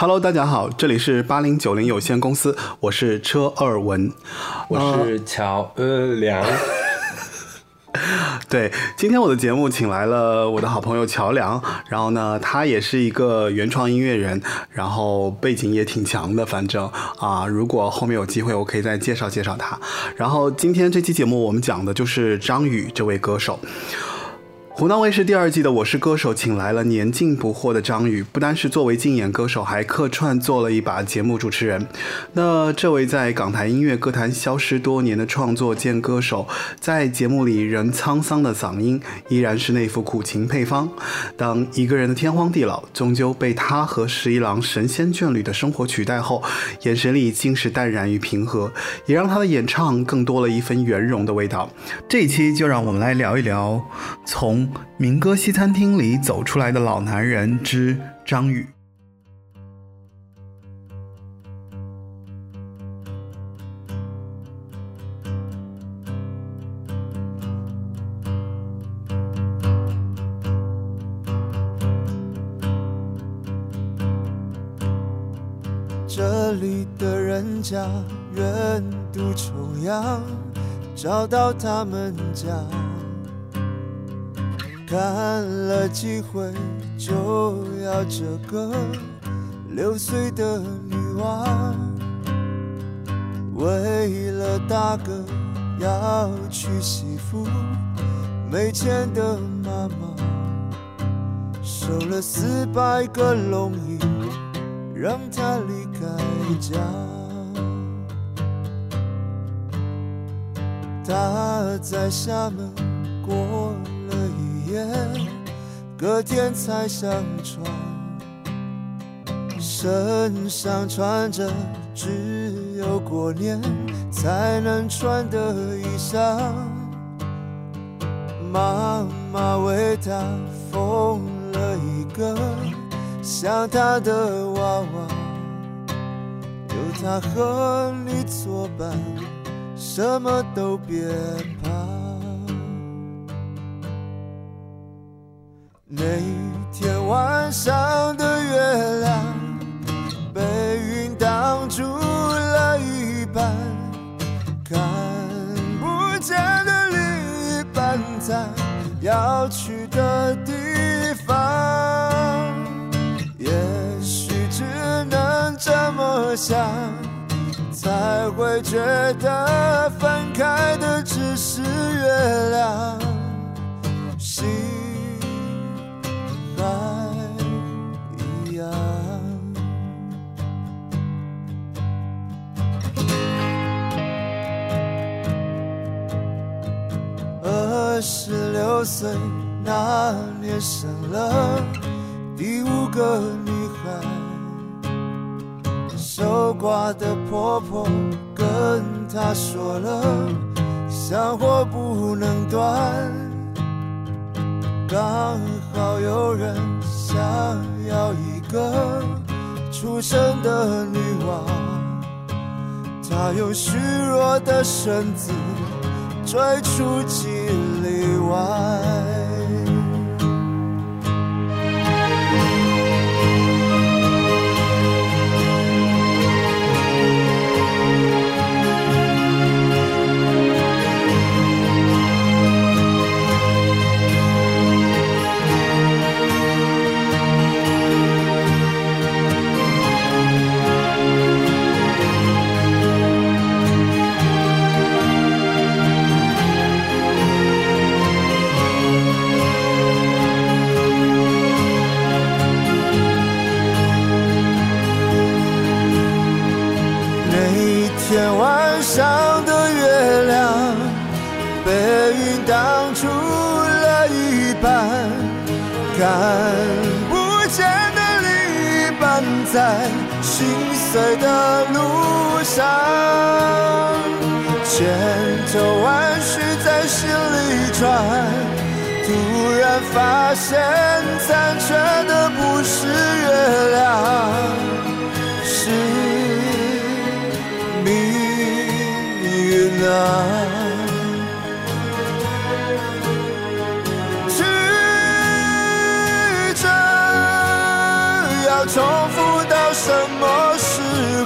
Hello，大家好，这里是八零九零有限公司，我是车二文，我是乔呃良。对，今天我的节目请来了我的好朋友乔梁，然后呢，他也是一个原创音乐人，然后背景也挺强的，反正啊，如果后面有机会，我可以再介绍介绍他。然后今天这期节目我们讲的就是张宇这位歌手。湖南卫视第二季的《我是歌手》请来了年近不惑的张宇，不单是作为竞演歌手，还客串做了一把节目主持人。那这位在港台音乐歌坛消失多年的创作兼歌手，在节目里仍沧桑的嗓音，依然是那副苦情配方。当一个人的天荒地老，终究被他和十一郎神仙眷侣的生活取代后，眼神里尽是淡然与平和，也让他的演唱更多了一份圆融的味道。这一期就让我们来聊一聊从。民歌西餐厅里走出来的老男人之张宇。这里的人家远渡重洋，找到他们家。看了几回，就要这个六岁的女娃，为了大哥要娶媳妇，没钱的妈妈收了四百个龙银，让她离开家。她在厦门过。隔天才上床，身上穿着只有过年才能穿的衣裳。妈妈为他缝了一个像他的娃娃，有他和你作伴，什么都别怕。那天晚上的月亮被云挡住了一半，看不见的另一半在要去的地方。也许只能这么想，才会觉得分开的只是月亮。六岁那年生了第五个女孩，守寡的婆婆跟她说了，香火不能断。刚好有人想要一个出生的女娃，她用虚弱的身子追出几里半。看不见的另一半，在心碎的路上，千头万绪在心里转，突然发现残缺的不是月亮，是命运啊。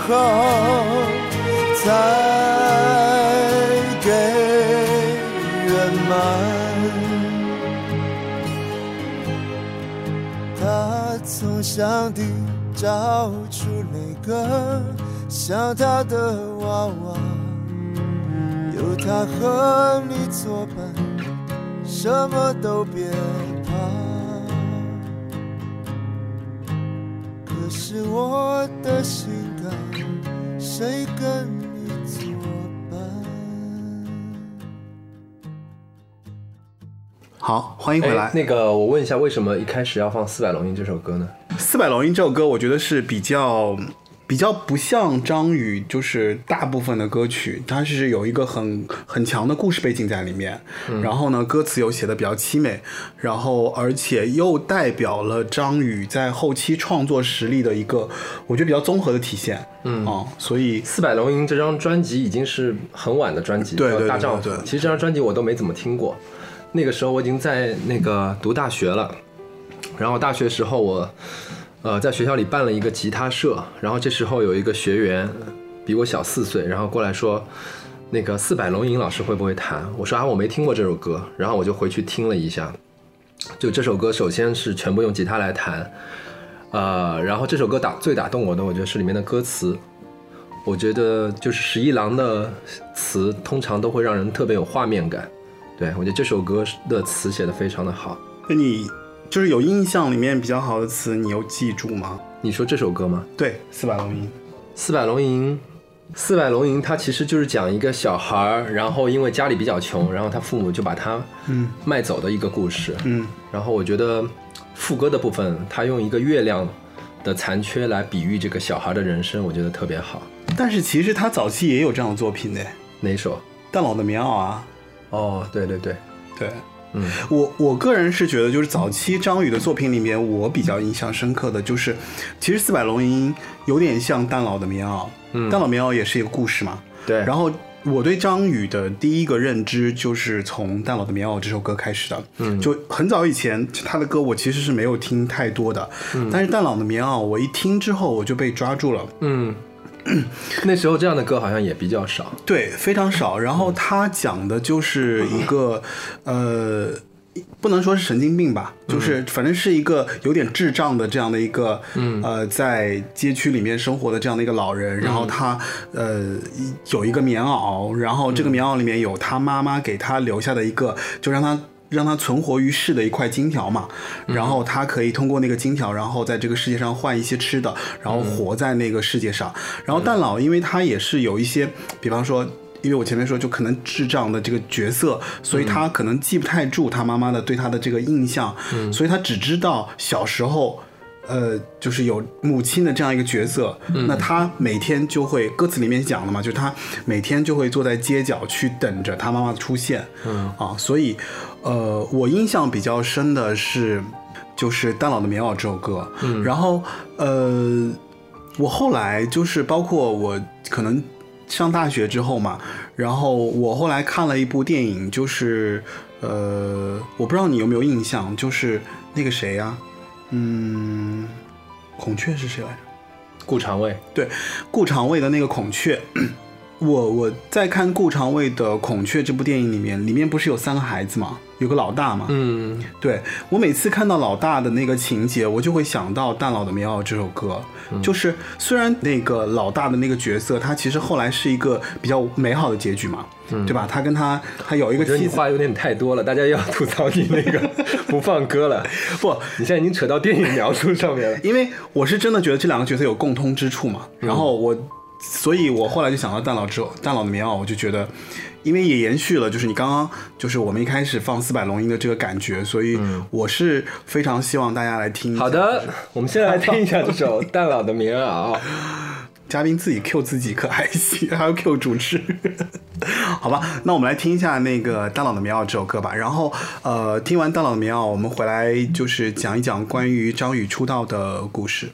后才给圆满。他从箱底找出那个像他的娃娃，有他和你作伴，什么都别怕。可是我的心，谁跟你作伴？好，欢迎回来。哎那个，我问一下，为什么一开始要放《四百龙吟》这首歌呢？四百龙吟这首歌，我觉得是比较比较不像张宇，就是大部分的歌曲，它是有一个很很强的故事背景在里面。然后呢，歌词又写的比较凄美，然后而且又代表了张宇在后期创作实力的一个，我觉得比较综合的体现。嗯啊、所以《四百龙吟》这张专辑已经是很晚的专辑，叫对对对大丈夫对对》。其实这张专辑我都没怎么听过，那个时候我已经在那个读大学了，然后大学时候我，呃，在学校里办了一个吉他社，然后这时候有一个学员比我小四岁，然后过来说。那个四百龙吟老师会不会弹？我说啊，我没听过这首歌，然后我就回去听了一下。就这首歌，首先是全部用吉他来弹，呃，然后这首歌打最打动我的，我觉得是里面的歌词。我觉得就是十一郎的词，通常都会让人特别有画面感。对我觉得这首歌的词写的非常的好。那你就是有印象里面比较好的词，你有记住吗？你说这首歌吗？对，四百龙吟。四百龙吟，四百龙吟，它其实就是讲一个小孩儿，然后因为家里比较穷，然后他父母就把他嗯卖走的一个故事。嗯然后我觉得副歌的部分，他用一个月亮的残缺来比喻这个小孩的人生，我觉得特别好。但是其实他早期也有这样的作品的，《哪首？蛋老的棉袄》啊。哦，对对对，对，嗯，我我个人是觉得，就是早期张宇的作品里面，我比较印象深刻的就是，其实《四百龙吟》有点像《蛋老的棉袄》，嗯蛋老棉袄》也是一个故事嘛。对。然后我对张宇的第一个认知就是从《蛋老的棉袄》这首歌开始的。嗯就很早以前他的歌我其实是没有听太多的，嗯但是《蛋老的棉袄》我一听之后我就被抓住了。嗯，那时候这样的歌好像也比较少。对，非常少。然后他讲的就是一个，呃，不能说是神经病吧，就是反正是一个有点智障的这样的一个，呃，在街区里面生活的这样的一个老人。然后他，呃，有一个棉袄，然后这个棉袄里面有他妈妈给他留下的一个，就让他。让他存活于世的一块金条嘛，然后他可以通过那个金条，然后在这个世界上换一些吃的，然后活在那个世界上。然后蛋老，因为他也是有一些，比方说，因为我前面说就可能智障的这个角色，所以他可能记不太住他妈妈的对他的这个印象，所以他只知道小时候。呃，就是有母亲的这样一个角色，那他每天就会歌词里面讲了嘛，就是他每天就会坐在街角去等着他妈妈的出现，嗯。啊，所以呃，我印象比较深的是就是《蛋老的棉袄》这首歌，嗯，然后呃，我后来就是包括我可能上大学之后嘛，然后我后来看了一部电影，就是呃，我不知道你有没有印象，就是那个谁呀、嗯，孔雀是谁来着？顾长卫，对，顾长卫的那个孔雀。我我在看顾长卫的《孔雀》这部电影里面，里面不是有三个孩子吗？有个老大嘛。嗯对我每次看到老大的那个情节，我就会想到《大佬的棉袄》这首歌。就是虽然那个老大的那个角色，他其实后来是一个比较美好的结局嘛，对吧？他跟他他有一个你话有点太多了，大家要吐槽你那个 不放歌了。不，你现在已经扯到电影描述上面了。因为我是真的觉得这两个角色有共通之处嘛，然后我，所以我后来就想到蛋老之后，蛋老的棉袄，我就觉得，因为也延续了就是你刚刚就是我们一开始放四百龙吟的这个感觉，所以我是非常希望大家来听。好，的，我们先来听一下这首《蛋老的棉袄》。嘉宾自己 Q 自己可还行，还要 Q 主持，好吧？那我们来听一下那个蛋老的棉袄这首歌吧。然后呃，听完蛋老的棉袄，我们回来就是讲一讲关于张宇出道的故事。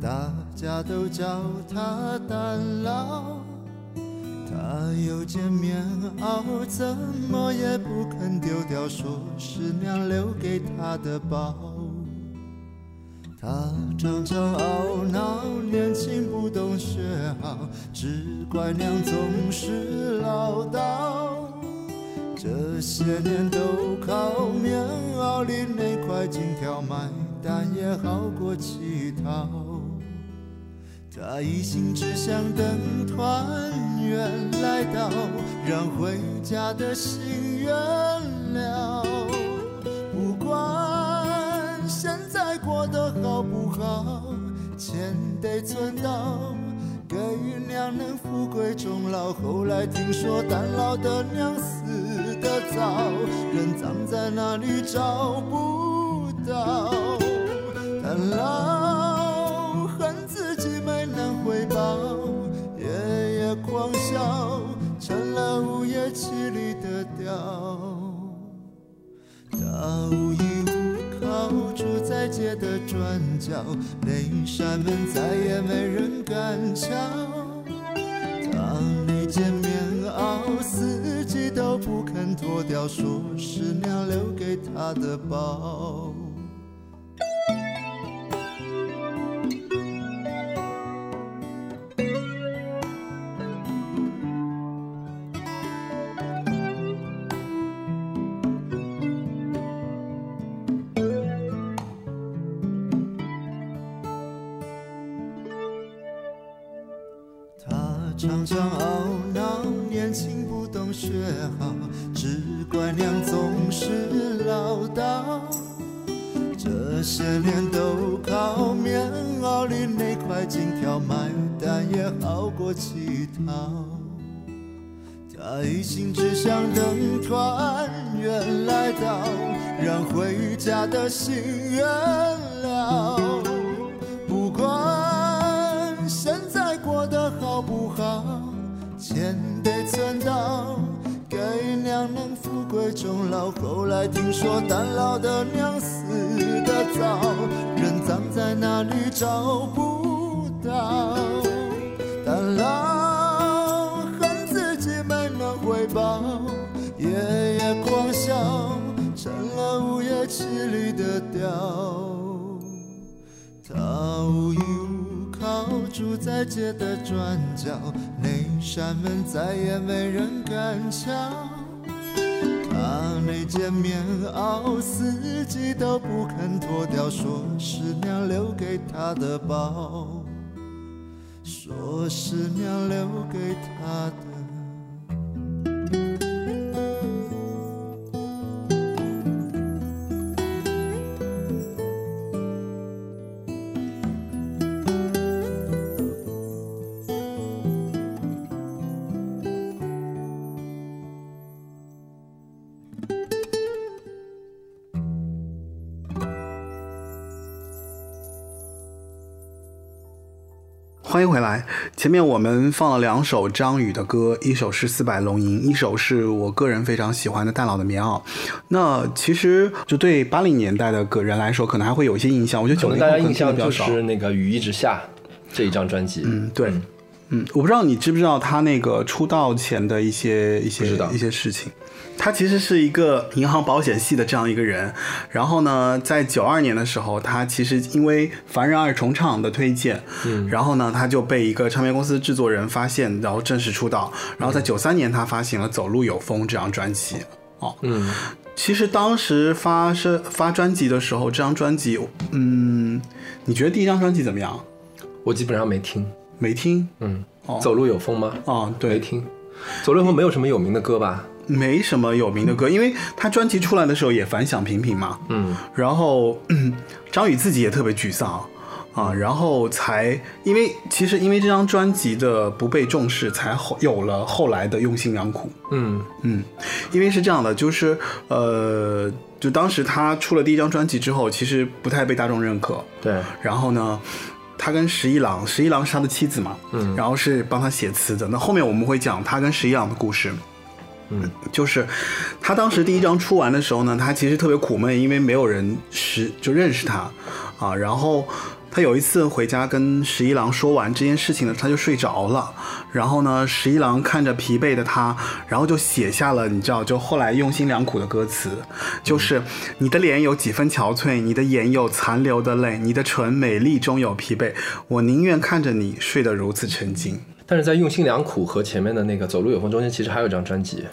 大家都叫他蛋老。他有件棉袄，怎么也不肯丢掉，说是娘留给他的宝。他常常懊恼，年轻不懂学好，只怪娘总是唠叨。这些年都靠棉袄里那块金条买但，也好过乞讨。他一心只想等团圆来到，让回家的心圆了。不管现在过得好不好，钱得存到，给娘能富贵终老。后来听说单老的娘死得早，人葬在哪里找不到。蛋老恨自己没能回报，夜夜狂笑，成了午夜凄厉的调。他无依无靠，住在街的转角，那扇门再也没人敢敲。他那件棉袄，四季都不肯脱掉，说是娘留给他的宝。心只想等团圆来到，让回家的心圆了。不管现在过得好不好，钱得存到，给娘能富贵终老。后来听说单老的娘死得早，人葬在哪里找不在街的转角，那扇门再也没人敢敲。他那件棉袄，四季都不肯脱掉，说是娘留给他的宝，说是娘留给他的。前面我们放了两首张宇的歌，一首是《四百龙吟》，一首是我个人非常喜欢的《大佬的棉袄》。那其实就对八零年代的个人来说，可能还会有一些印象。我觉得九零后可能印象比较少。是那个《雨一直下》这一张专辑。嗯，对。嗯，我不知道你知不知道他那个出道前的一些一些一些事情。他其实是一个银行保险系的这样一个人，然后呢，在九二年的时候，他其实因为凡人二重唱的推荐，嗯，然后呢，他就被一个唱片公司制作人发现，然后正式出道。然后在九三年，他发行了《走路有风》这张专辑。哦，嗯，其实当时发是发专辑的时候，这张专辑，嗯，你觉得第一张专辑怎么样？我基本上没听。没听？嗯，哦走路有风吗？哦，对没，听。走路有风没有什么有名的歌吧？没什么有名的歌，因为他专辑出来的时候也反响平平嘛。嗯，然后嗯张宇自己也特别沮丧啊，然后才因为其实因为这张专辑的不被重视，才后有了后来的用心良苦。嗯嗯，因为是这样的，就是呃，就当时他出了第一张专辑之后，其实不太被大众认可。对，然后呢，他跟十一郎，十一郎是他的妻子嘛，嗯然后是帮他写词的。那后面我们会讲他跟十一郎的故事。嗯，就是他当时第一章出完的时候呢，他其实特别苦闷，因为没有人识就认识他啊。然后他有一次回家跟十一郎说完这件事情呢，他就睡着了。然后呢，十一郎看着疲惫的他，然后就写下了你知道，就后来用心良苦的歌词，就是你的脸有几分憔悴，你的眼有残留的泪，你的唇美丽中有疲惫，我宁愿看着你睡得如此沉静。但是在用心良苦和前面的那个走路有风中间，其实还有一张专辑，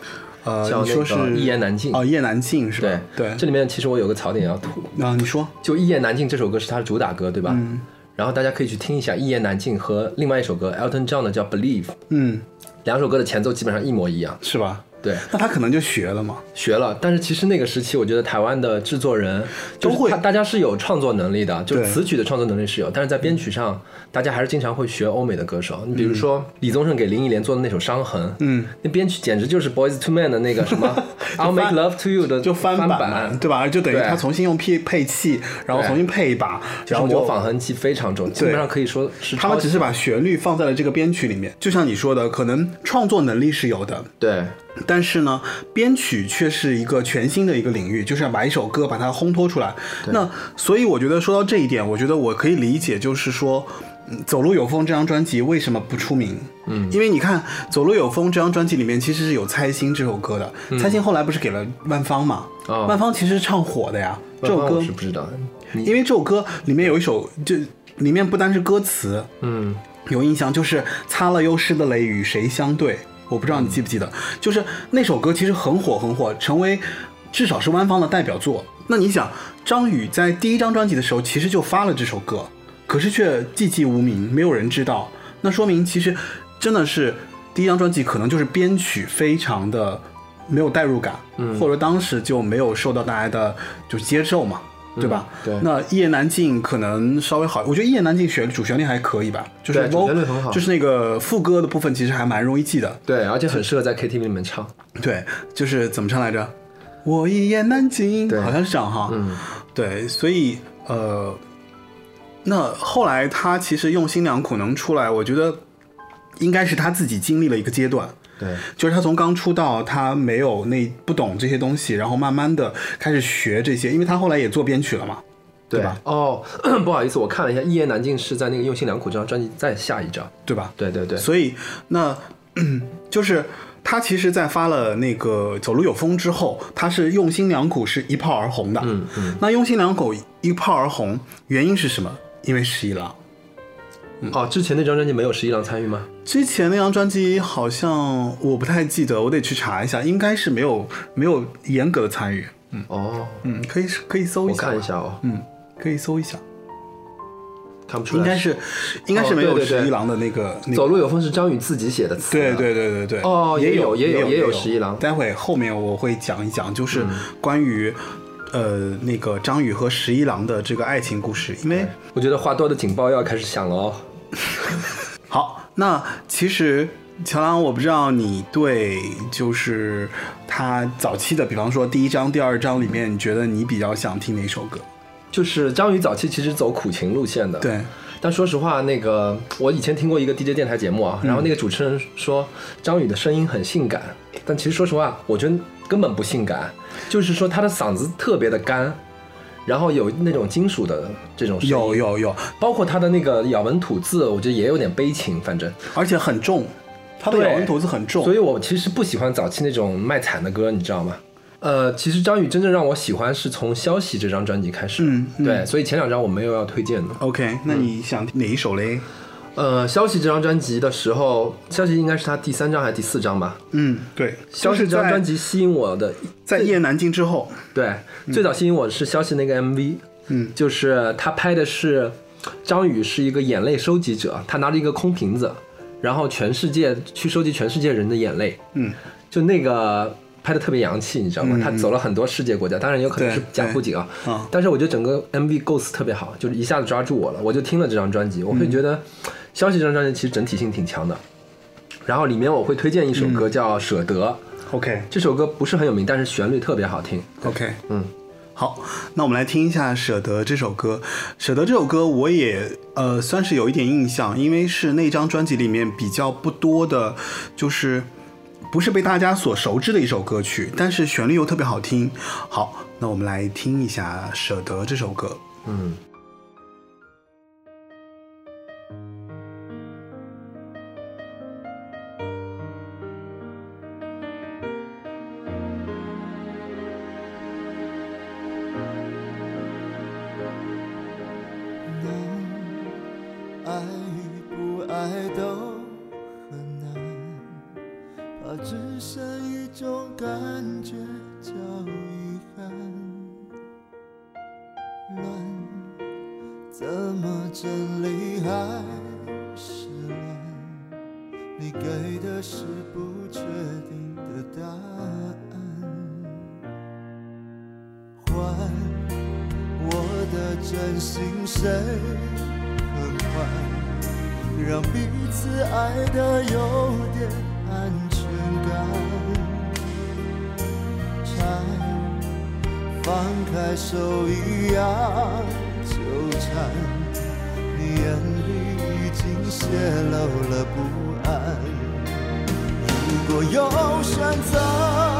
呃，叫说是个一言难尽。哦，一言难尽是吧？对这里面其实我有个槽点要吐，啊，你说，就《一言难尽》这首歌是他的主打歌，对吧？嗯。然后大家可以去听一下《一言难尽》和另外一首歌 Elton John 的叫《Believe》，嗯，两首歌的前奏基本上一模一样。是吧？对，那他可能就学了嘛。学了，但是其实那个时期，我觉得台湾的制作人都会。他大家是有创作能力的，就词曲的创作能力是有，但是在编曲上，大家还是经常会学欧美的歌手。你比如说李宗盛给林忆莲做的那首《伤痕》，嗯，那编曲简直就是 Boys to Men 的那个什么 I'll Make Love to You 的就翻版对吧？就等于他重新用配配器，然后重新配一把，然后模仿痕迹非常重，基本上可以说是他们只是把旋律放在了这个编曲里面。就像你说的，可能创作能力是有的，对。但是呢，编曲却是一个全新的一个领域，就是要把一首歌把它烘托出来。那所以我觉得说到这一点，我觉得我可以理解，就是说。嗯走路有风这张专辑为什么不出名？嗯，因为你看《走路有风》这张专辑里面其实是有《猜心》这首歌的，猜心》后来不是给了万芳嘛？哦万芳其实是唱火的呀，这首歌是不知道，的因为这首歌里面有一首，就里面不单是歌词，嗯有印象，就是擦了又湿的泪与谁相对？我不知道你记不记得，就是那首歌其实很火很火，成为至少是官方的代表作。那你想，张宇在第一张专辑的时候其实就发了这首歌，可是却寂寂无名，没有人知道。那说明其实真的是第一张专辑可能就是编曲非常的没有代入感，嗯或者当时就没有受到大家的就接受嘛。对吧？嗯对那一言难尽可能稍微好，我觉得一言难尽旋主旋律还可以吧，就是旋律很好就是那个副歌的部分其实还蛮容易记的。对，而且很适合在 KTV 里面唱。对，就是怎么唱来着？我一言难尽，好像是这样哈。嗯，对，所以呃，那后来他其实用心良苦能出来，我觉得应该是他自己经历了一个阶段。对，就是他从刚出道，他没有那不懂这些东西，然后慢慢的开始学这些，因为他后来也做编曲了嘛，对吧？哦，不好意思，我看了一下，《一言难尽》是在那个《用心良苦》这张专辑再下一张。对吧？对对对，所以那就是他其实，在发了那个《走路有风》之后，他是用心良苦，是一炮而红的。嗯嗯。那用心良苦一炮而红，原因是什么？因为十一郎。哦，之前那张专辑没有十一郎参与吗？之前那张专辑好像我不太记得，我得去查一下，应该是没有没有严格的参与。嗯。哦，嗯，可以可以搜一下。我，看一下哦，嗯，可以搜一下，看不出来。应该是应该是没有十一郎的那个那个。走路有风是张宇自己写的词。对。对对对对，哦也也有也有有也有有。十一郎。待会后面我会讲一讲，就是嗯。关于、呃那个张宇和十一郎的这个爱情故事，因为我觉得话多的警报要开始响了哦。好，那其实。乔郎，我不知道你对就是他早期的，比方说第一章、第二章里面，你觉得你比较想听哪首歌？就是张宇早期其实走苦情路线的，。对，但说实话，那个我以前听过一个 DJ 电台节目啊，然后那个主持人说张宇的声音很性感，但其实说实话，我觉得根本不性感，就是说他的嗓子特别的干，然后有那种金属的这种声音，有，有有，包括他的那个咬文吐字，我觉得也有点悲情，反正。而且很重，他的咬文吐字很重，所以我其实不喜欢早期那种卖惨的歌，你知道吗？呃，其实张宇真正让我喜欢是从《消息》这张专辑开始，嗯嗯对，所以前两张我没有要推荐的。OK，那你想哪一首嘞？呃，《消息》这张专辑的时候，《消息》应该是他第三张还是第四张吧？嗯，对，《消息》这张专辑吸引我的，在一言难尽之后，对，最早吸引我的是《消息》那个 MV，嗯，就是他拍的是张宇是一个眼泪收集者，他拿着一个空瓶子，然后全世界去收集全世界人的眼泪，嗯，就那个拍的特别洋气，你知道吗？嗯他走了很多世界国家，当然有可能是对假布景啊。但是我觉得整个 MV 构思特别好，就是一下子抓住我了，我就听了这张专辑，嗯我会觉得《消息这张专辑其实整体性挺强的。然后里面我会推荐一首歌叫舍得。Ok 这首歌不是很有名但是旋律特别好听。Ok 嗯。好那我们来听一下舍得这首歌舍得这首歌我也呃算是有一点印象因为是那张专辑里面比较不多的就是不是被大家所熟知的一首歌曲但是旋律又特别好听。好那我们来听一下舍得这首歌。嗯。心碎很快，让彼此爱得有点安全感。拆，放开手一样纠缠，你眼里已经泄露了不安。如果有选择。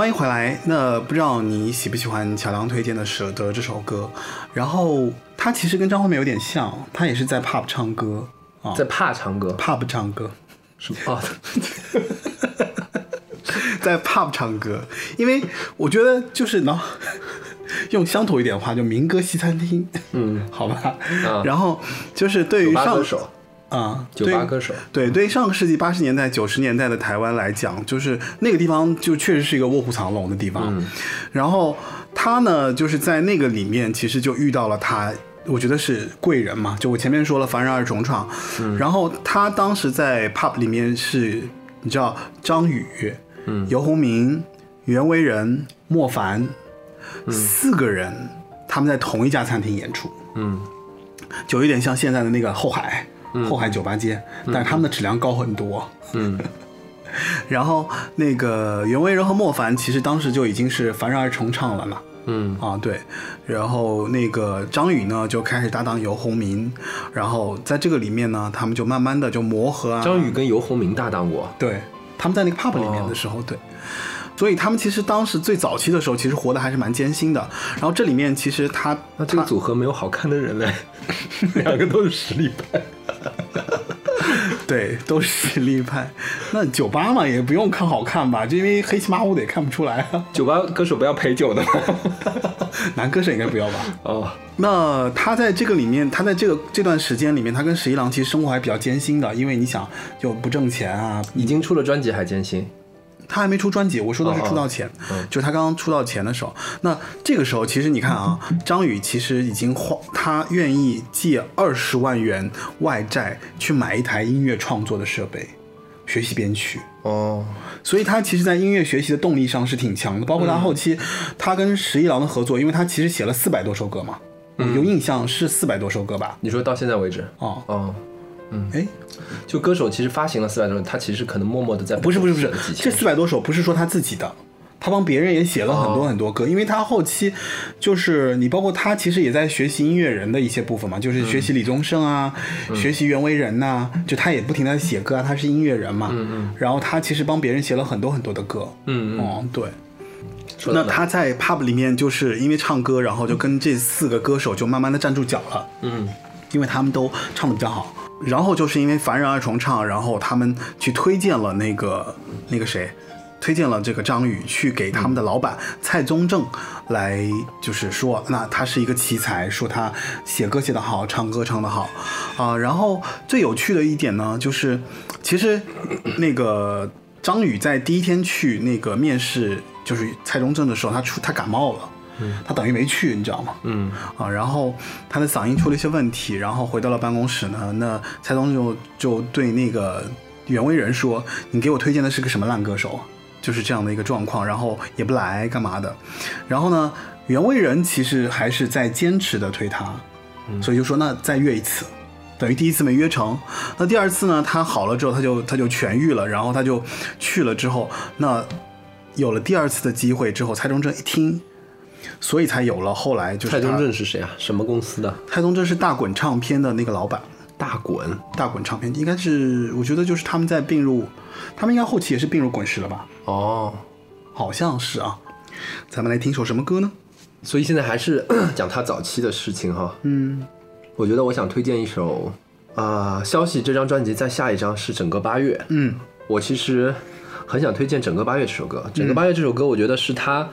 欢迎回来。那不知道你喜不喜欢乔梁推荐的《舍得》这首歌？然后他其实跟张惠妹有点像，他也是在 pop 唱歌啊，在 pop 唱歌，pop 唱歌，什么啊？在 pop 唱歌，因为我觉得就是能用乡土一点的话，就民歌西餐厅。嗯，好吧。然后就是对于上手。啊，酒对吧歌手，对，对于上个世纪八十年代、九十年代的台湾来讲，就是那个地方就确实是一个卧虎藏龙的地方。嗯然后他呢，就是在那个里面，其实就遇到了他，我觉得是贵人嘛。就我前面说了，凡人二重创。嗯然后他当时在 pub 里面是，你知道张宇、嗯游鸿明、袁惟仁、莫凡、嗯四个人，他们在同一家餐厅演出。嗯就有点像现在的那个后海，后海酒吧街，但是他们的质量高很多。嗯。然后那个袁惟仁和莫凡其实当时就已经是凡人而重唱了嘛，嗯。啊对，然后那个张宇呢就开始搭档游鸿明，然后在这个里面呢，他们就慢慢的就磨合啊，张宇跟游鸿明搭档过，对，他们在那个 pub 里面的时候，对。所以他们其实当时最早期的时候，其实活得还是蛮艰辛的。然后这里面其实他那这个组合没有好看的人嘞，两个都是实力派。对，都是实力派。那酒吧嘛，也不用看好看吧，就因为黑漆麻乌的也看不出来啊。酒吧歌手不要陪酒的吗？男歌手应该不要吧？哦，那他在这个里面，他在这个这段时间里面，他跟十一郎其实生活还比较艰辛的，因为你想就不挣钱啊，已经出了专辑还艰辛。他还没出专辑，我说的是出道前，嗯。就他刚刚出道前的时候。那这个时候，其实你看啊，张宇其实已经花，他愿意借二十万元外债去买一台音乐创作的设备，学习编曲。哦，所以他其实，在音乐学习的动力上是挺强的，包括他后期，他跟十一郎的合作，因为他其实写了四百多首歌嘛，我有印象是四百多首歌吧？你说到现在为止，哦，哦，哎，就歌手其实发行了四百多首，他其实可能默默的在不是不是不是这千四百多首不是说他自己的，他帮别人也写了很多哦。很多歌，因为他后期就是你包括他其实也在学习音乐人的一些部分嘛，就是学习李宗盛啊，嗯。学习袁惟仁呐、就他也不停的写歌啊，他是音乐人嘛，嗯嗯。然后他其实帮别人写了很多很多的歌，嗯嗯，哦，对。那他在 pub 里面就是因为唱歌，然后就跟这四个歌手就慢慢的站住脚了，嗯。因为他们都唱的比较好。然后就是因为凡人二重唱，然后他们去推荐了那个那个谁，推荐了这个张宇去给他们的老板蔡宗正来，就是说，那他是一个奇才，说他写歌写得好，唱歌唱得好，啊、然后最有趣的一点呢，就是其实那个张宇在第一天去那个面试，就是蔡宗正的时候，他出他感冒了。他等于没去，你知道吗？嗯啊，然后他的嗓音出了一些问题，然后回到了办公室呢，那蔡东就就对那个袁惟仁说：“你给我推荐的是个什么烂歌手啊？”就是这样的一个状况，然后也不来干嘛的。然后呢，袁惟仁其实还是在坚持的推他，所以就说那再约一次。等于第一次没约成，那第二次呢？他好了之后，他就他就痊愈了，然后他就去了之后，那有了第二次的机会之后，蔡宗正一听，所以才有了后来就是蔡宗他正是谁啊？什么公司的？蔡宗正是大滚唱片的那个老板，大滚。大滚唱片应该是，我觉得就是他们在并入，他们应该后期也是并入滚石了吧？哦，好像是啊。咱们来听首什么歌呢？所以现在还是 讲他早期的事情哈。嗯，我觉得我想推荐一首啊、消息这张专辑在下一张是整个八月。嗯，我其实很想推荐《整个八月》这首歌。《整个八月》这首歌，我觉得是他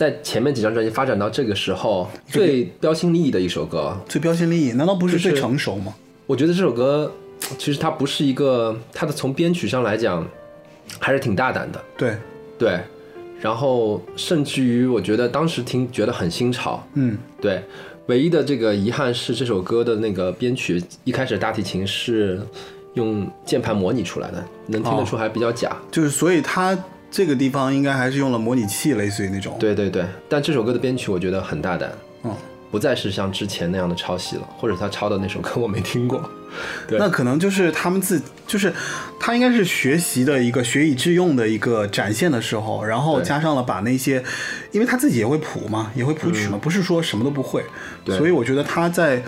在前面几张专辑发展到这个时候最标新立异的一首歌。最标新立异，难道不是最成熟吗？我觉得这首歌其实它不是一个，它的从编曲上来讲还是挺大胆的，对，对。然后甚至于我觉得当时听觉得很新潮，嗯，对。唯一的这个遗憾是这首歌的那个编曲一开始大提琴是用键盘模拟出来的，能听得出还比较假。就是所以他这个地方应该还是用了模拟器，类似于那种。，对对对，但这首歌的编曲我觉得很大胆，嗯，不再是像之前那样的抄袭了，或者他抄的那首歌我没听过。对。那可能就是他们自，就是他应该是学习的一个学以致用的一个展现的时候，然后加上了把那些，因为他自己也会谱嘛，也会谱曲嘛，不是说什么都不会，嗯对。所以我觉得他在，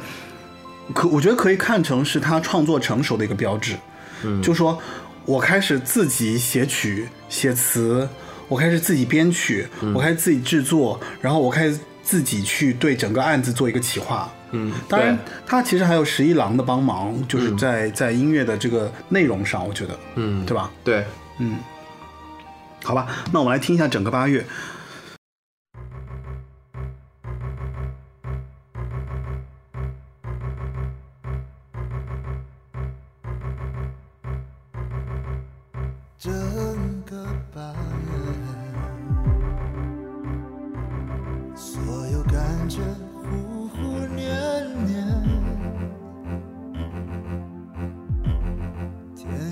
可我觉得可以看成是他创作成熟的一个标志，嗯，就说我开始自己写曲写词，我开始自己编曲，嗯。我开始自己制作，然后我开始自己去对整个案子做一个企划，嗯，当然，他其实还有十一郎的帮忙，就是在、在音乐的这个内容上，我觉得，嗯，对吧？对，嗯，好吧，那我们来听一下整个八月。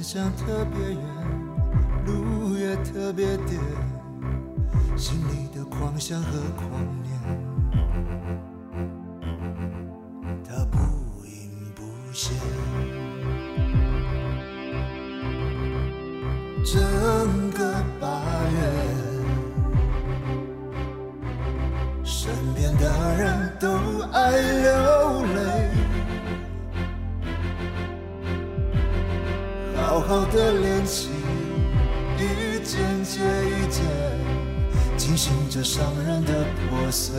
想特别远，路也特别颠，心里的狂想和狂念，碎，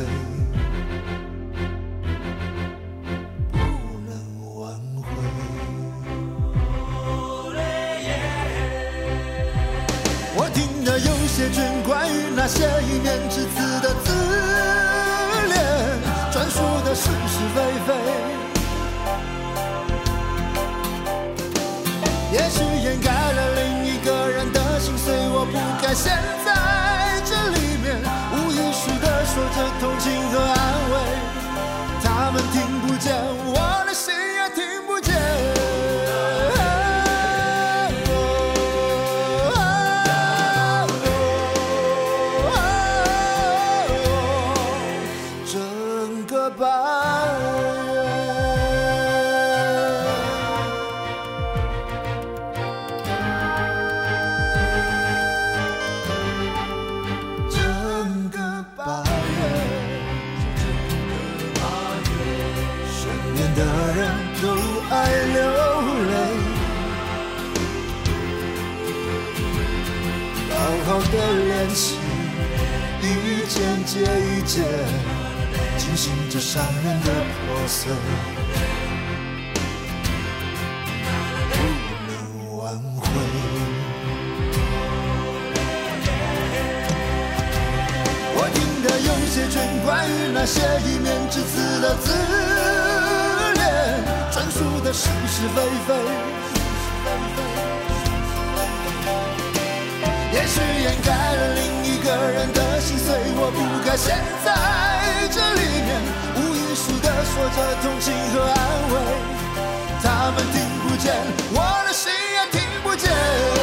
不能挽回。我听得有些卷，关于那些一面之词的自恋，专属的是是非非。也许掩盖了另一个人的心碎，我不该陷的同情和安慰，他们听不见，我接一件，惊醒着伤人的破碎，不能挽回。我听得有些卷，关于那些一面之词的自恋，专属的是是非非。也许掩盖的心碎，我不该陷在这里面，无意识的说着同情和安慰，他们听不见，我的心也听不见。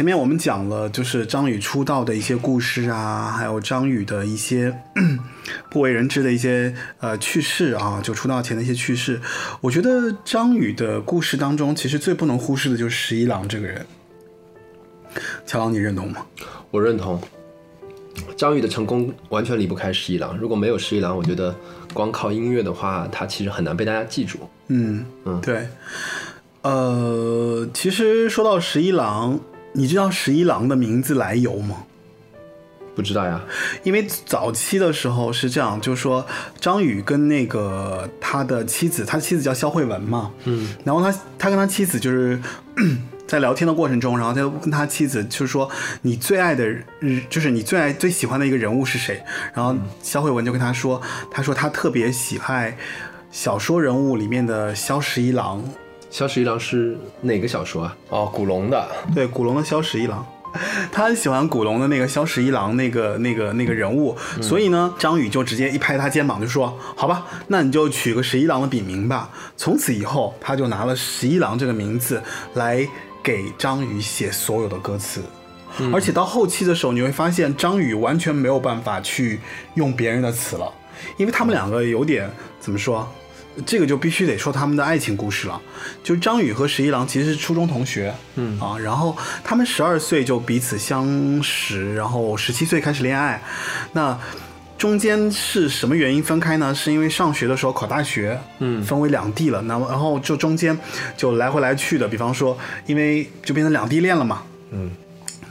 前面我们讲了，就是张宇出道的一些故事啊，还有张宇的一些 不为人知的一些呃趣事啊，就出道前的一些趣事。我觉得张宇的故事当中，其实最不能忽视的就是十一郎这个人。乔郎，你认同吗？我认同。张宇的成功完全离不开十一郎，如果没有十一郎，我觉得光靠音乐的话，他其实很难被大家记住。嗯嗯对。呃，其实说到十一郎，你知道十一郎的名字来由吗？不知道呀，因为早期的时候是这样，就是说张宇跟那个他的妻子，他妻子叫肖慧文嘛，嗯，然后他他跟他妻子就是 在聊天的过程中，然后他就跟他妻子就是说你最爱的人，就是你最爱最喜欢的一个人物是谁？然后肖慧文就跟他说，他说他特别喜爱小说人物里面的萧十一郎，萧十一郎是哪个小说啊？哦，古龙的。对，古龙的萧十一郎。他很喜欢古龙的那个萧十一郎那个那个那个人物，所以呢，张宇就直接一拍他肩膀就说：“好吧，那你就取个十一郎的笔名吧。”从此以后，他就拿了十一郎这个名字来给张宇写所有的歌词。而且到后期的时候，你会发现张宇完全没有办法去用别人的词了，因为他们两个有点怎么说，这个就必须得说他们的爱情故事了。就张宇和十一郎其实是初中同学，嗯啊，然后他们十二岁就彼此相识，然后十七岁开始恋爱。那中间是什么原因分开呢？是因为上学的时候考大学，嗯，分为两地了。那么然后就中间就来回来去的，比方说，因为就变成两地恋了嘛，嗯，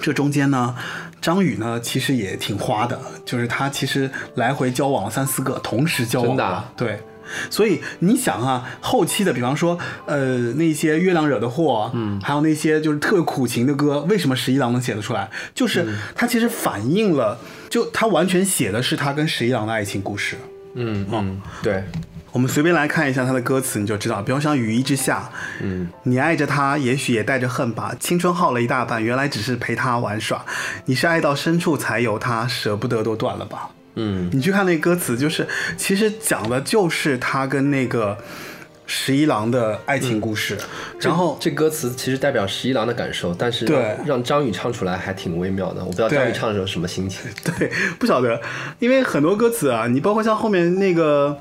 这中间呢，张宇呢其实也挺花的，就是他其实来回交往了三四个，同时交往真的啊对。所以你想啊，后期的，比方说，呃，那些月亮惹的祸，嗯，还有那些就是特别苦情的歌，为什么十一郎能写得出来？就是他其实反映了，就他完全写的是他跟十一郎的爱情故事。嗯嗯，对，我们随便来看一下他的歌词，你就知道。比方像雨衣之下，嗯，你爱着他，也许也带着恨吧。青春耗了一大半，原来只是陪他玩耍。你是爱到深处才有他，舍不得都断了吧。嗯你去看那歌词，就是其实讲的就是他跟那个十一郎的爱情故事。然后这歌词其实代表十一郎的感受，但是对让让张宇唱出来还挺微妙的。我不知道张宇唱的时候什么心情。对，不晓得，因为很多歌词啊，你包括像后面那个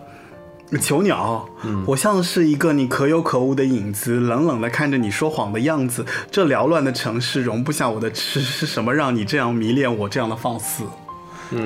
囚鸟，我像是一个你可有可无的影子，冷冷的看着你说谎的样子。这缭乱的城市容不下我的痴，是什么让你这样迷恋我这样的放肆？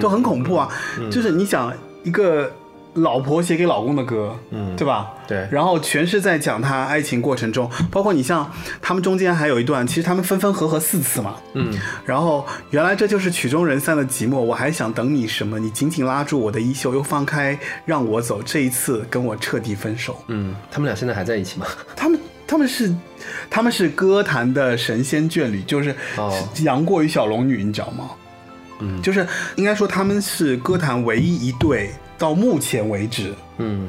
就很恐怖啊！就是你想一个老婆写给老公的歌，嗯对吧？对然后全是在讲他爱情过程中，包括你像他们中间还有一段，其实他们分分合合四次嘛，嗯然后原来这就是曲终人散的寂寞，我还想等你什么？你紧紧拉住我的衣袖，又放开让我走，这一次跟我彻底分手。嗯，他们俩现在还在一起吗？他们他们是他们是歌坛的神仙眷侣，就是哦杨过与小龙女，你知道吗？嗯。就是应该说他们是歌坛唯一一对到目前为止嗯。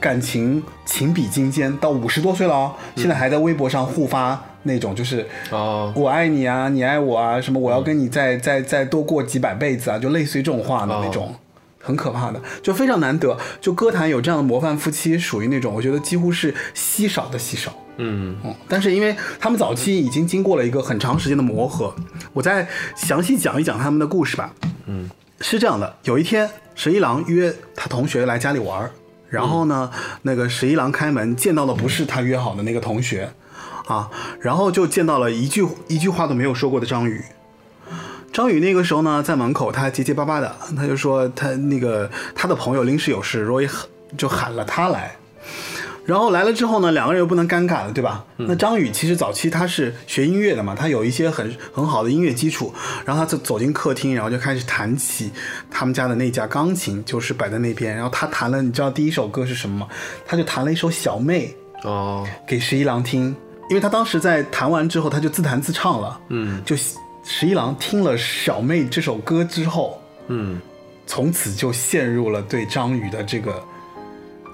感情情比金坚，到五十多岁了哦，现在还在微博上互发那种就是哦我爱你啊，你爱我啊，什么我要跟你再再再多过几百辈子啊，就类似于这种话的那种，很可怕的，就非常难得。就歌坛有这样的模范夫妻，属于那种我觉得几乎是稀少的稀少。嗯嗯，但是因为他们早期已经经过了一个很长时间的磨合，我再详细讲一讲他们的故事吧。嗯，是这样的，有一天十一郎约他同学来家里玩，然后呢，那个十一郎开门见到的不是他约好的那个同学，啊，然后就见到了一句一句话都没有说过的张宇。张宇那个时候呢，在门口，他结结巴巴的，他就说他那个他的朋友临时有事，所以喊就喊了他来。然后来了之后呢，两个人又不能尴尬了，对吧？那张宇其实早期他是学音乐的嘛，他有一些很很好的音乐基础。然后他就走进客厅，然后就开始弹起他们家的那架钢琴，就是摆在那边。然后他弹了，你知道第一首歌是什么吗？他就弹了一首《小妹》哦给十一郎听，因为他当时在弹完之后，他就自弹自唱了。嗯就十一郎听了《小妹》这首歌之后，嗯从此就陷入了对张宇的这个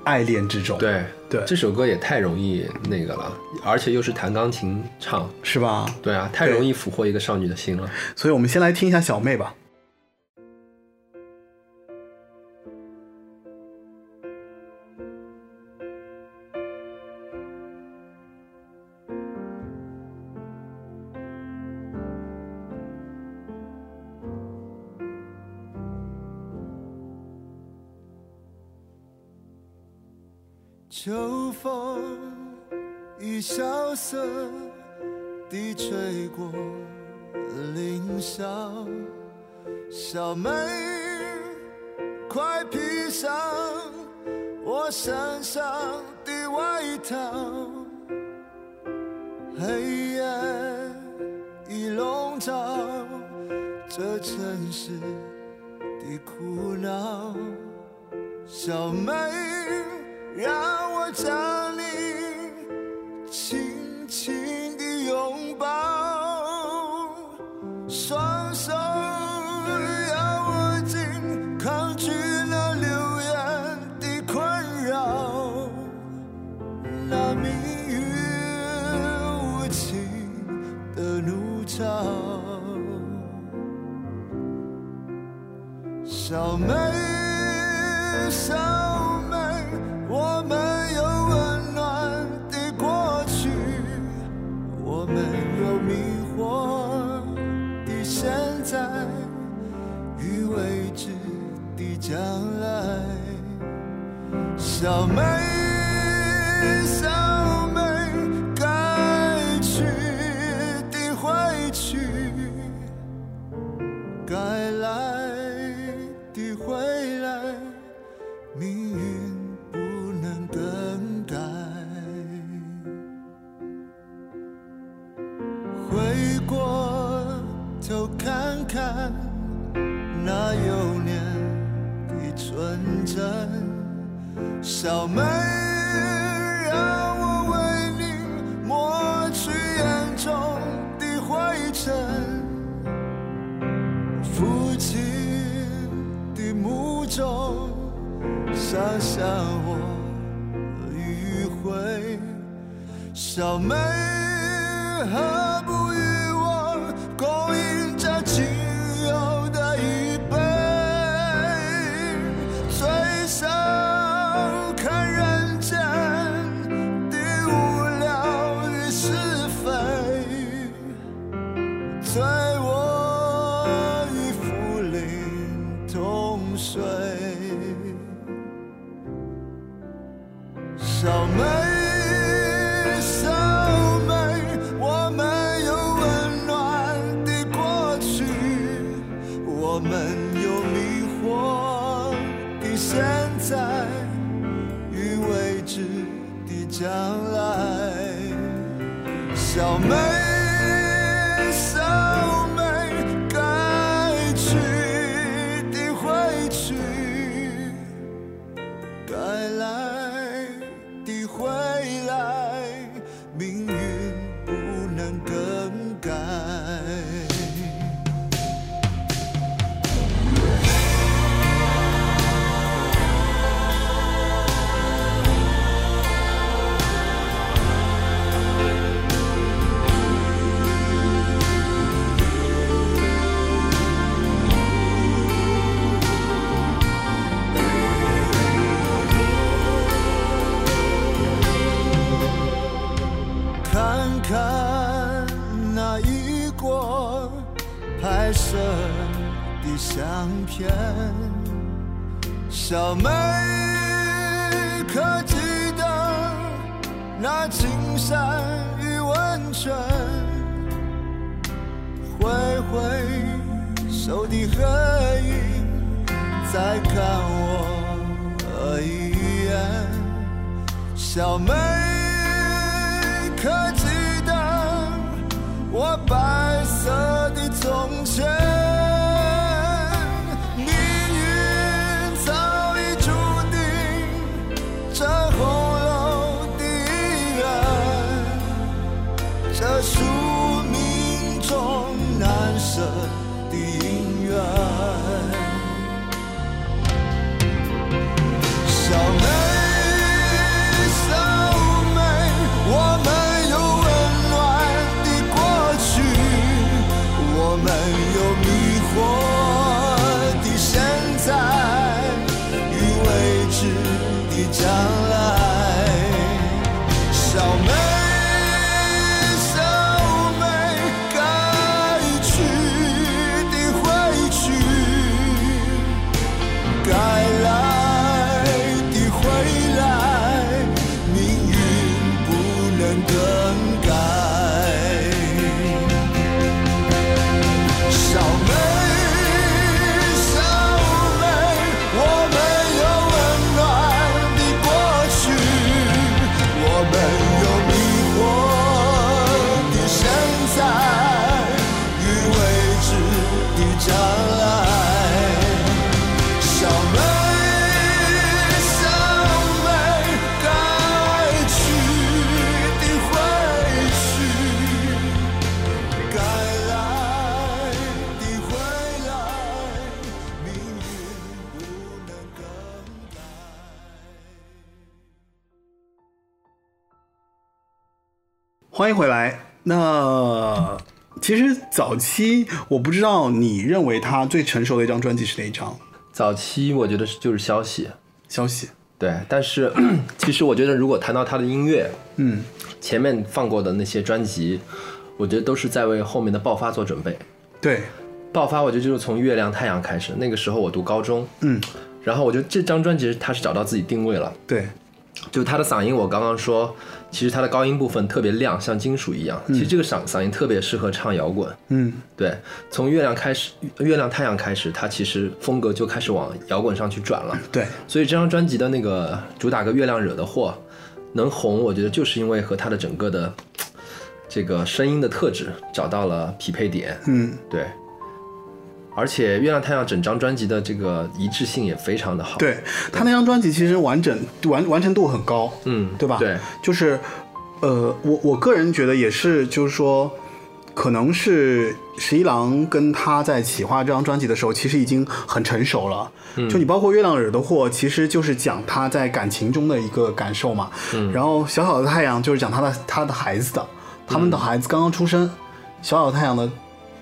爱恋之中。，对对这首歌也太容易那个了，而且又是弹钢琴唱，是吧？对啊，太容易俘获一个少女的心了。所以我们先来听一下小妹吧。秋风已萧瑟地吹过林梢，小妹，快披上我身上的外套。黑夜已笼罩这城市的苦恼。小妹，让我将你轻轻地拥抱，双手要握紧，抗拒那流言的困扰，那命运无情的怒潮。小妹，小妹，小妹，让我为你抹去眼中的灰尘。父亲的墓中，想象我迂回。小妹，欢迎回来。那其实早期我不知道你认为他最成熟的一张专辑是哪一张？早期我觉得是就是消息，消息。对，但是 其实我觉得如果谈到他的音乐，嗯，前面放过的那些专辑，我觉得都是在为后面的爆发做准备。对，爆发，我觉得就是从月亮太阳开始，那个时候我读高中，嗯，然后我觉得这张专辑他是找到自己定位了，对，就他的嗓音，我刚刚说，其实他的高音部分特别亮，像金属一样。其实这个嗓嗓音特别适合唱摇滚。嗯，对，从月亮开始，月亮太阳开始，他其实风格就开始往摇滚上去转了。对，所以这张专辑的那个主打歌《月亮惹的祸》能红，我觉得就是因为和他的整个的这个声音的特质找到了匹配点，嗯，对。而且《月亮太阳》整张专辑的这个一致性也非常的好，，对他那张专辑其实完整完完成度很高，嗯，对吧？对，就是，呃，我我个人觉得也是，就是说，可能是十一郎跟他在企划这张专辑的时候，其实已经很成熟了。嗯就你包括《月亮惹的祸》，其实就是讲他在感情中的一个感受嘛。嗯然后《小小的太阳》就是讲他的他的孩子的，他们的孩子刚刚出生。小小的太阳的，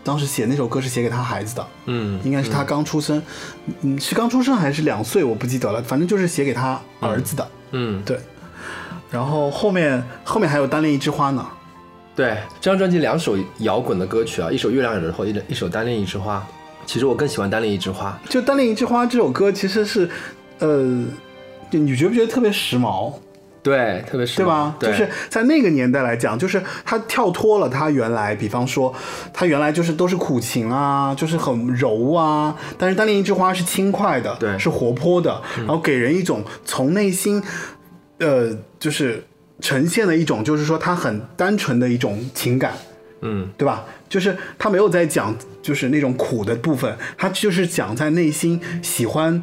当时写那首歌是写给他孩子的，嗯，应该是他刚出生，嗯，是刚出生还是两岁，我不记得了，反正就是写给他儿子的。嗯，对，然后后面后面还有单恋一枝花呢。对，这张专辑两首摇滚的歌曲啊，一首《月亮惹的祸》，一一首《单恋一枝花》。其实我更喜欢《单恋一枝花就单恋一枝花这首歌其实是，呃，就你觉不觉得特别时髦，》，对，特别是对吧？对，就是在那个年代来讲，就是他跳脱了他原来，比方说他原来就是都是苦情啊，就是很柔啊，但是单恋一枝花是轻快的，对是活泼的，然后给人一种从内心，呃，就是呈现的一种就是说他很单纯的一种情感。嗯，对吧？就是他没有在讲就是那种苦的部分，他就是讲在内心喜欢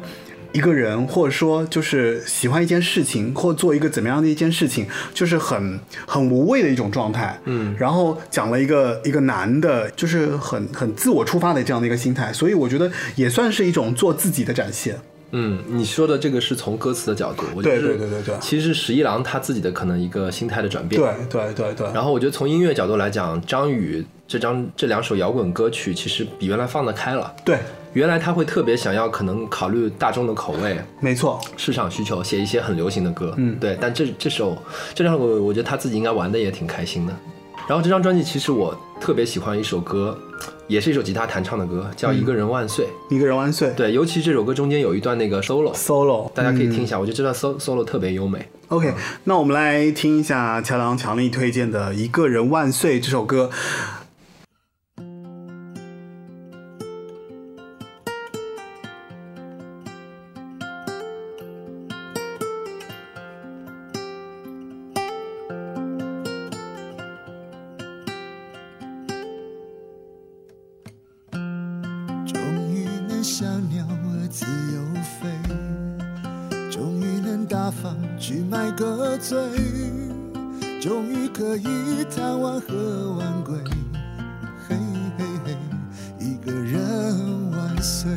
一个人，或者说就是喜欢一件事情，或做一个怎么样的一件事情，就是很很无畏的一种状态。嗯，然后讲了一个一个男的，就是很很自我出发的这样的一个心态，所以我觉得也算是一种做自己的展现。嗯，你说的这个是从歌词的角度，我觉对得是对对对对其实十一郎他自己的可能一个心态的转变。对对对对，然后我觉得从音乐角度来讲，张宇这张这两首摇滚歌曲其实比原来放得开了。对，原来他会特别想要可能考虑大众的口味、没错，市场需求，写一些很流行的歌。嗯对。但这这首这张我，我觉得他自己应该玩的也挺开心的。然后这张专辑其实我特别喜欢一首歌，也是一首吉他弹唱的歌，叫《一个人万岁》。一个人万岁。对，尤其这首歌中间有一段那个 solo，，solo，大家可以听一嗯下，我觉得这段 solo solo 特别优美。OK，那我们来听一下乔梁强力推荐的《一个人万岁》这首歌。终于可以贪玩和晚归。嘿嘿嘿，一个人万岁。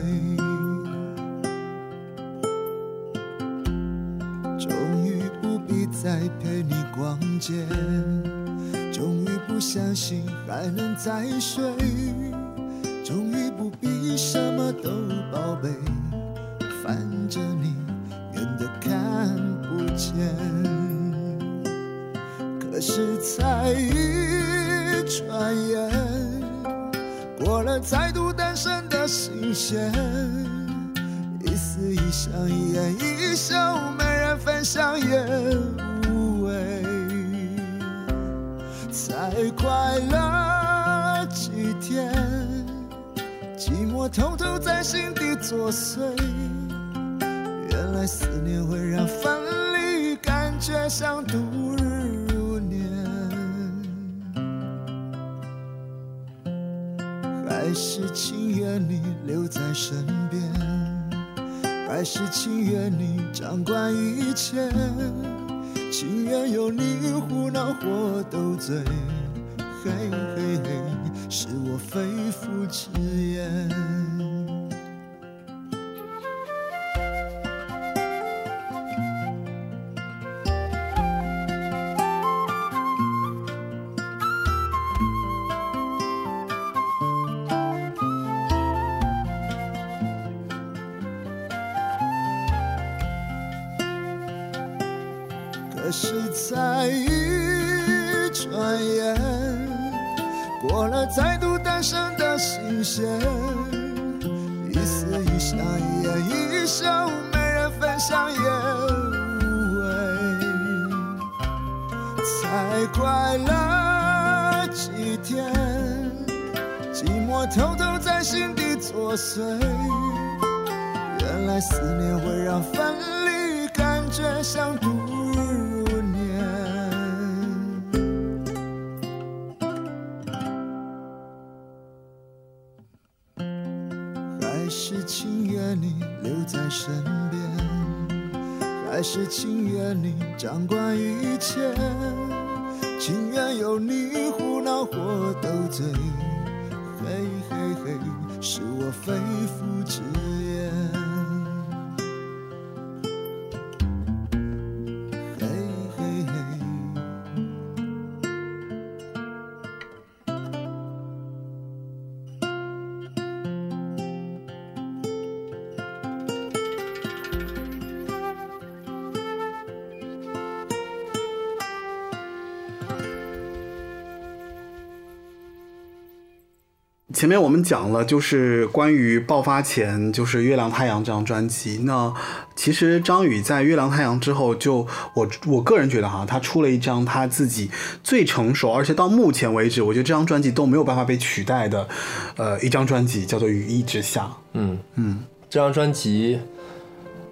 终于不必再陪你逛街，终于不相信还能再睡。终于不必什么都宝贝，反正你远得看不见。是才一转眼，过了再度单身的新鲜，一丝一香，一言一笑，没人分享也无味。才快乐几天，寂寞偷偷在心底作祟。原来思念会让分离感觉像毒还是情愿你留在身边，还是情愿你掌管一切。情愿有你胡闹或斗嘴，嘿嘿嘿，是我肺腑之言。胡闹或斗嘴，嘿嘿嘿，是我肺腑之言。前面我们讲了，就是关于爆发前，就是《月亮太阳》这张专辑。那其实张宇在《月亮太阳》之后就，我我个人觉得哈，他出了一张他自己最成熟，而且到目前为止，我觉得这张专辑都没有办法被取代的，呃，一张专辑叫做《雨一直下》。嗯嗯，这张专辑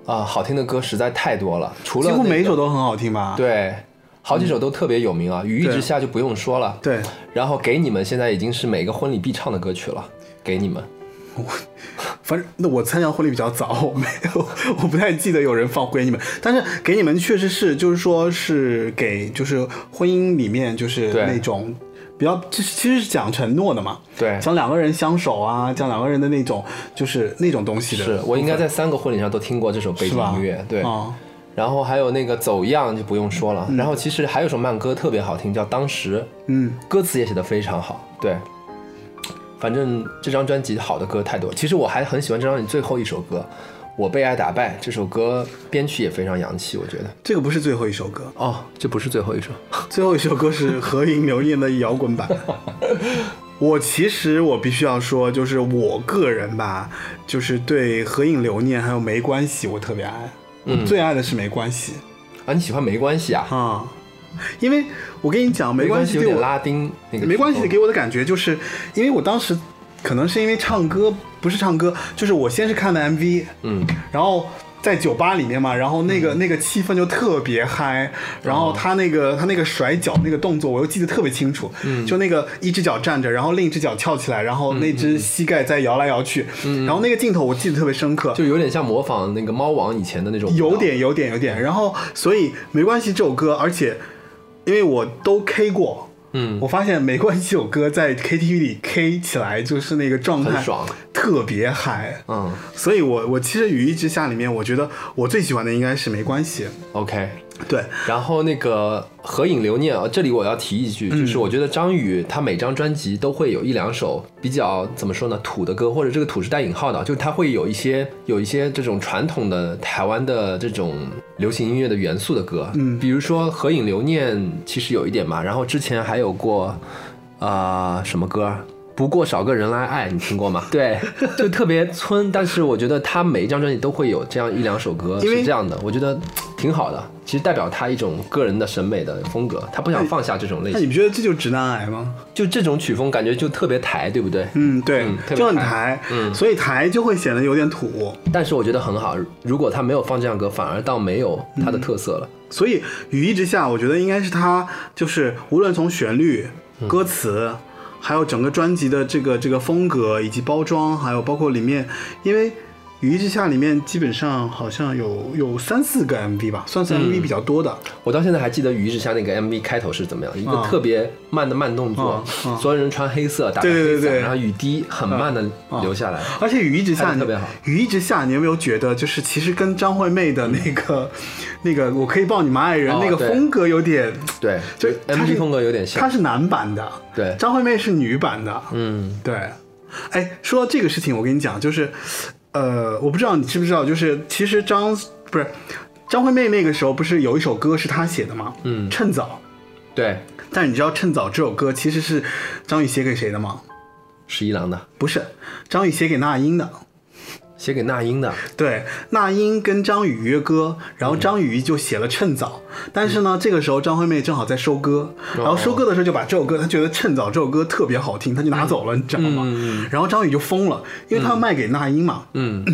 啊、好听的歌实在太多了，除了、几乎每一首都都很好听吧？对，好几首都特别有名啊，雨一直下就不用说了。对，然后给你们现在已经是每个婚礼必唱的歌曲了，给你们。我反正那我参加婚礼比较早，我没有，我不太记得有人放给你们，但是给你们确实是，就是说是给就是婚姻里面就是那种比较，其实其实是讲承诺的嘛，对，讲两个人相守啊，讲两个人的那种就是那种东西的，是我应该在三个婚礼上都听过这首背景音乐，对。啊、然后还有那个走样就不用说了，然后其实还有首慢歌特别好听，叫《当时》，嗯，歌词也写得非常好，对。反正这张专辑好的歌太多，其实我还很喜欢这张专辑最后一首歌《我被爱打败》，这首歌编曲也非常洋气，我觉得。这个不是最后一首歌，哦，这不是最后一首，最后一首歌是何影留念的摇滚版。我其实我必须要说，就是我个人吧，就是对合影留念还有没关系，我特别爱。我嗯。最爱的是没关系。啊，你喜欢没关系啊？啊，因为我跟你讲，没关系有点对我拉丁那个，没关系给我的感觉就是，因为我当时可能是因为唱歌不是唱歌，就是我先是看的 MV，嗯，然后在酒吧里面嘛，然后那个、那个气氛就特别嗨，然后他那个他那个甩脚那个动作我又记得特别清楚，嗯，就那个一只脚站着，然后另一只脚翘起来，然后那只膝盖在摇来摇去，嗯然后那个镜头我记得特别深刻，就有点像模仿那个猫王以前的那种，有点有点有点，然后所以没关系这首歌，而且因为我都 K 过。嗯。我发现没关系，这首歌在 KTV 里 K 起来就是那个状态。很爽，特别嗨。嗯所以我我其实雨一之下里面，我觉得我最喜欢的应该是没关系。，OK。对，然后那个合影留念啊，这里我要提一句，嗯就是我觉得张宇他每张专辑都会有一两首比较怎么说呢土的歌，或者这个土是带引号的，就是他会有一些有一些这种传统的台湾的这种流行音乐的元素的歌，嗯比如说合影留念其实有一点嘛，然后之前还有过啊、什么歌？不过少个人来爱，你听过吗？对，就特别村，但是我觉得他每一张专辑都会有这样一两首歌是这样的，我觉得挺好的。其实代表他一种个人的审美的风格，他不想放下这种类型，那你不觉得这就是直男癌吗？就这种曲风感觉就特别台，对不对？嗯，对，就很台台，嗯所以台就会显得有点土。但是我觉得很好，如果他没有放这样歌，反而倒没有他的特色了。所以雨一直下，我觉得应该是他就是无论从旋律、嗯歌词，还有整个专辑的这个这个风格以及包装，还有包括里面，因为雨一直下里面基本上好像有有三四个 MV 吧，算是 MV 比较多的。我到现在还记得《雨一直下》那个 MV 开头是怎么样，一个啊。特别慢的慢动作所有人穿黑色，打着对对对然后雨滴很慢的流下来。而且雨一直下，特别好雨一直下，你有没有觉得就是其实跟张惠妹的那个、那个我可以抱你吗爱人、哦那个风格有点，对，就 MV 风格有点像。她是男版的，对，张惠妹是女版的，嗯，对，哎，说到这个事情，我跟你讲，就是，呃，我不知道你知不知道，就是其实张不是张惠妹那个时候不是有一首歌是她写的吗？嗯趁早。对，但你知道《趁早》这首歌其实是张宇写给谁的吗？十一郎的不是，张宇写给那英的。写给那英的。对，那英跟张宇约歌，然后张宇就写了《趁早》，但是呢，这个时候张惠妹正好在收歌，然后收歌的时候就把这首歌，她觉得《趁早》这首歌特别好听，她就拿走了，你知道吗？然后张宇就疯了，因为他要卖给那英嘛，嗯，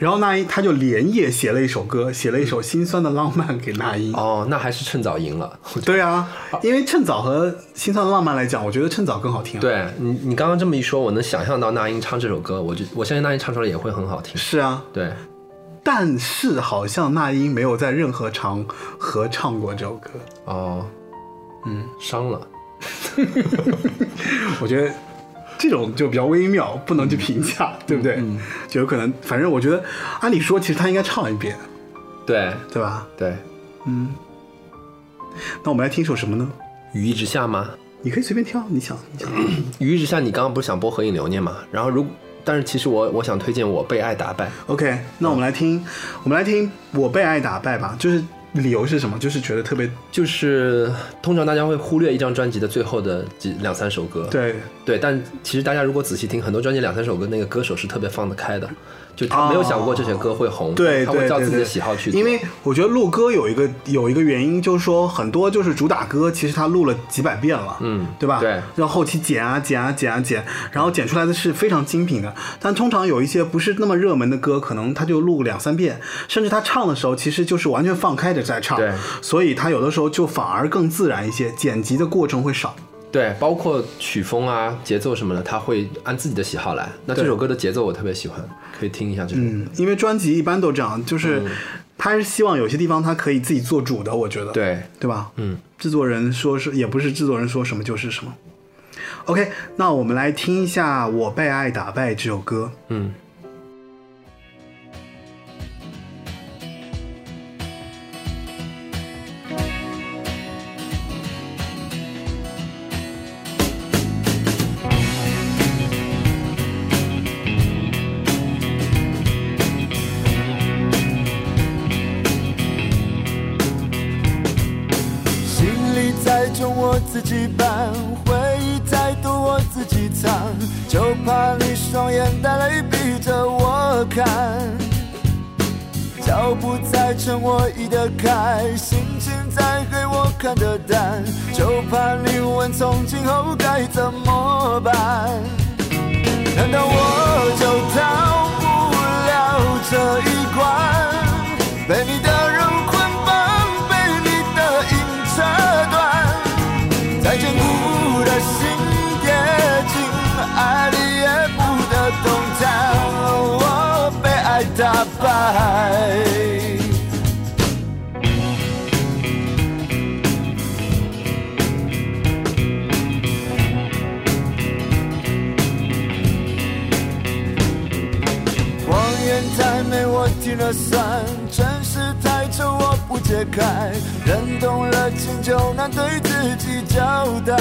然后那英他就连夜写了一首歌，写了一首心酸的浪漫给那英。哦，那还是趁早赢了。对啊，因为《趁早》和《心酸的浪漫》来讲，我觉得《趁早》更好听、啊。，对你，你刚刚这么一说，我能想象到那英唱这首歌，我就我相信那英唱出来也会很好听。是啊，对，但是好像那英没有在任何场合唱过这首歌。哦，嗯，伤了。我觉得这种就比较微妙，不能去评价，对不对？就有可能，反正我觉得，按理说，其实他应该唱一遍，对对吧？对，嗯那我们来听首什么呢？雨一直下吗？你可以随便挑，你想，你想。雨一直下，你刚刚不是想播《合影留念》吗？然后如，但是其实我我想推荐我被爱打败。OK，那我们来听，我们来听《我被爱打败》吧。就是理由是什么？就是觉得特别就是通常大家会忽略一张专辑的最后的几两三首歌，对对，但其实大家如果仔细听，很多专辑两三首歌，那个歌手是特别放得开的，就他没有想过这首歌会红，对他会照自己的喜好去做。因为我觉得录歌有一个有一个原因，就是说很多就是主打歌，其实他录了几百遍了，嗯对吧？对然后后期剪啊剪啊剪啊剪，然后剪出来的是非常精品的。但通常有一些不是那么热门的歌，可能他就录两三遍，甚至他唱的时候其实就是完全放开着在唱，对所以他有的时候就反而更自然一些，剪辑的过程会少。对，包括曲风啊、节奏什么的，他会按自己的喜好来。那这首歌的节奏我特别喜欢，可以听一下这首。嗯，因为专辑一般都这样，就是他是希望有些地方他可以自己做主的，我觉得，对，对吧？嗯，制作人说是也不是制作人说什么就是什么。OK，那我们来听一下《我被爱打败》这首歌。嗯，自己办；回忆太多，我自己藏。就怕你双眼带泪，逼着我看。脚步再沉，我移得开；心情再黑，我看得淡。就怕你问从今后该怎么办？难道我就逃不了这一关？被你的肉美，我听了算；真是太丑，我不解开。人动了情，就难对自己交代。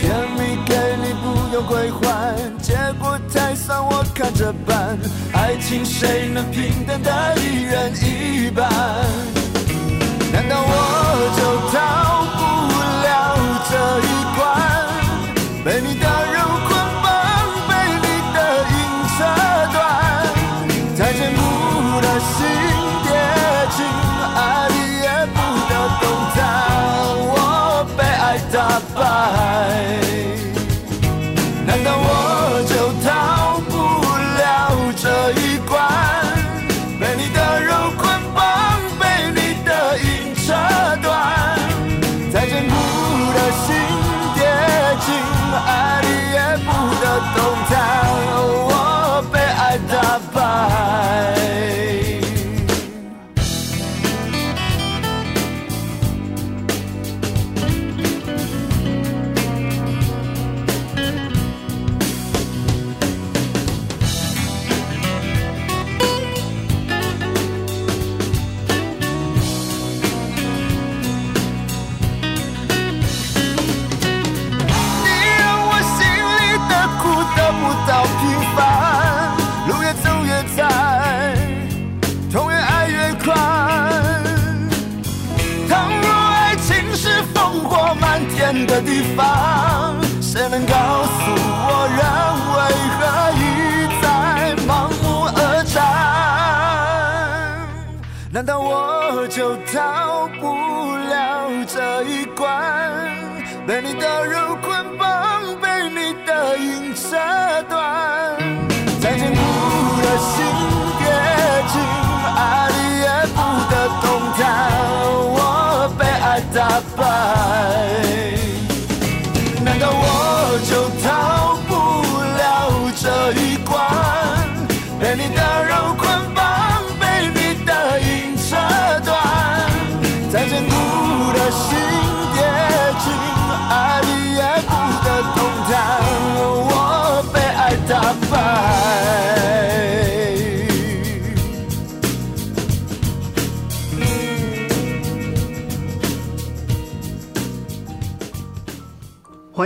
甜蜜给你不用归还，结果太酸，我看着办。爱情谁能平等的一人一半？难道我就逃不了这一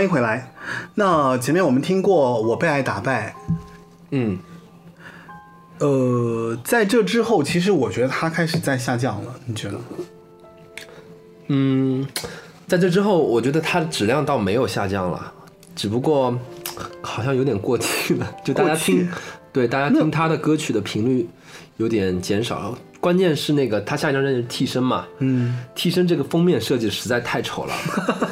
欢迎回来。那前面我们听过《我被爱打败嗯，》，呃，在这之后，其实我觉得他开始在下降了，你觉得？嗯，在这之后，我觉得他的质量倒没有下降了，只不过好像有点过气了，就大家听，对大家听他的歌曲的频率有点减少了。关键是那个他下一张专辑是《替身》嘛，嗯，替身这个封面设计实在太丑了，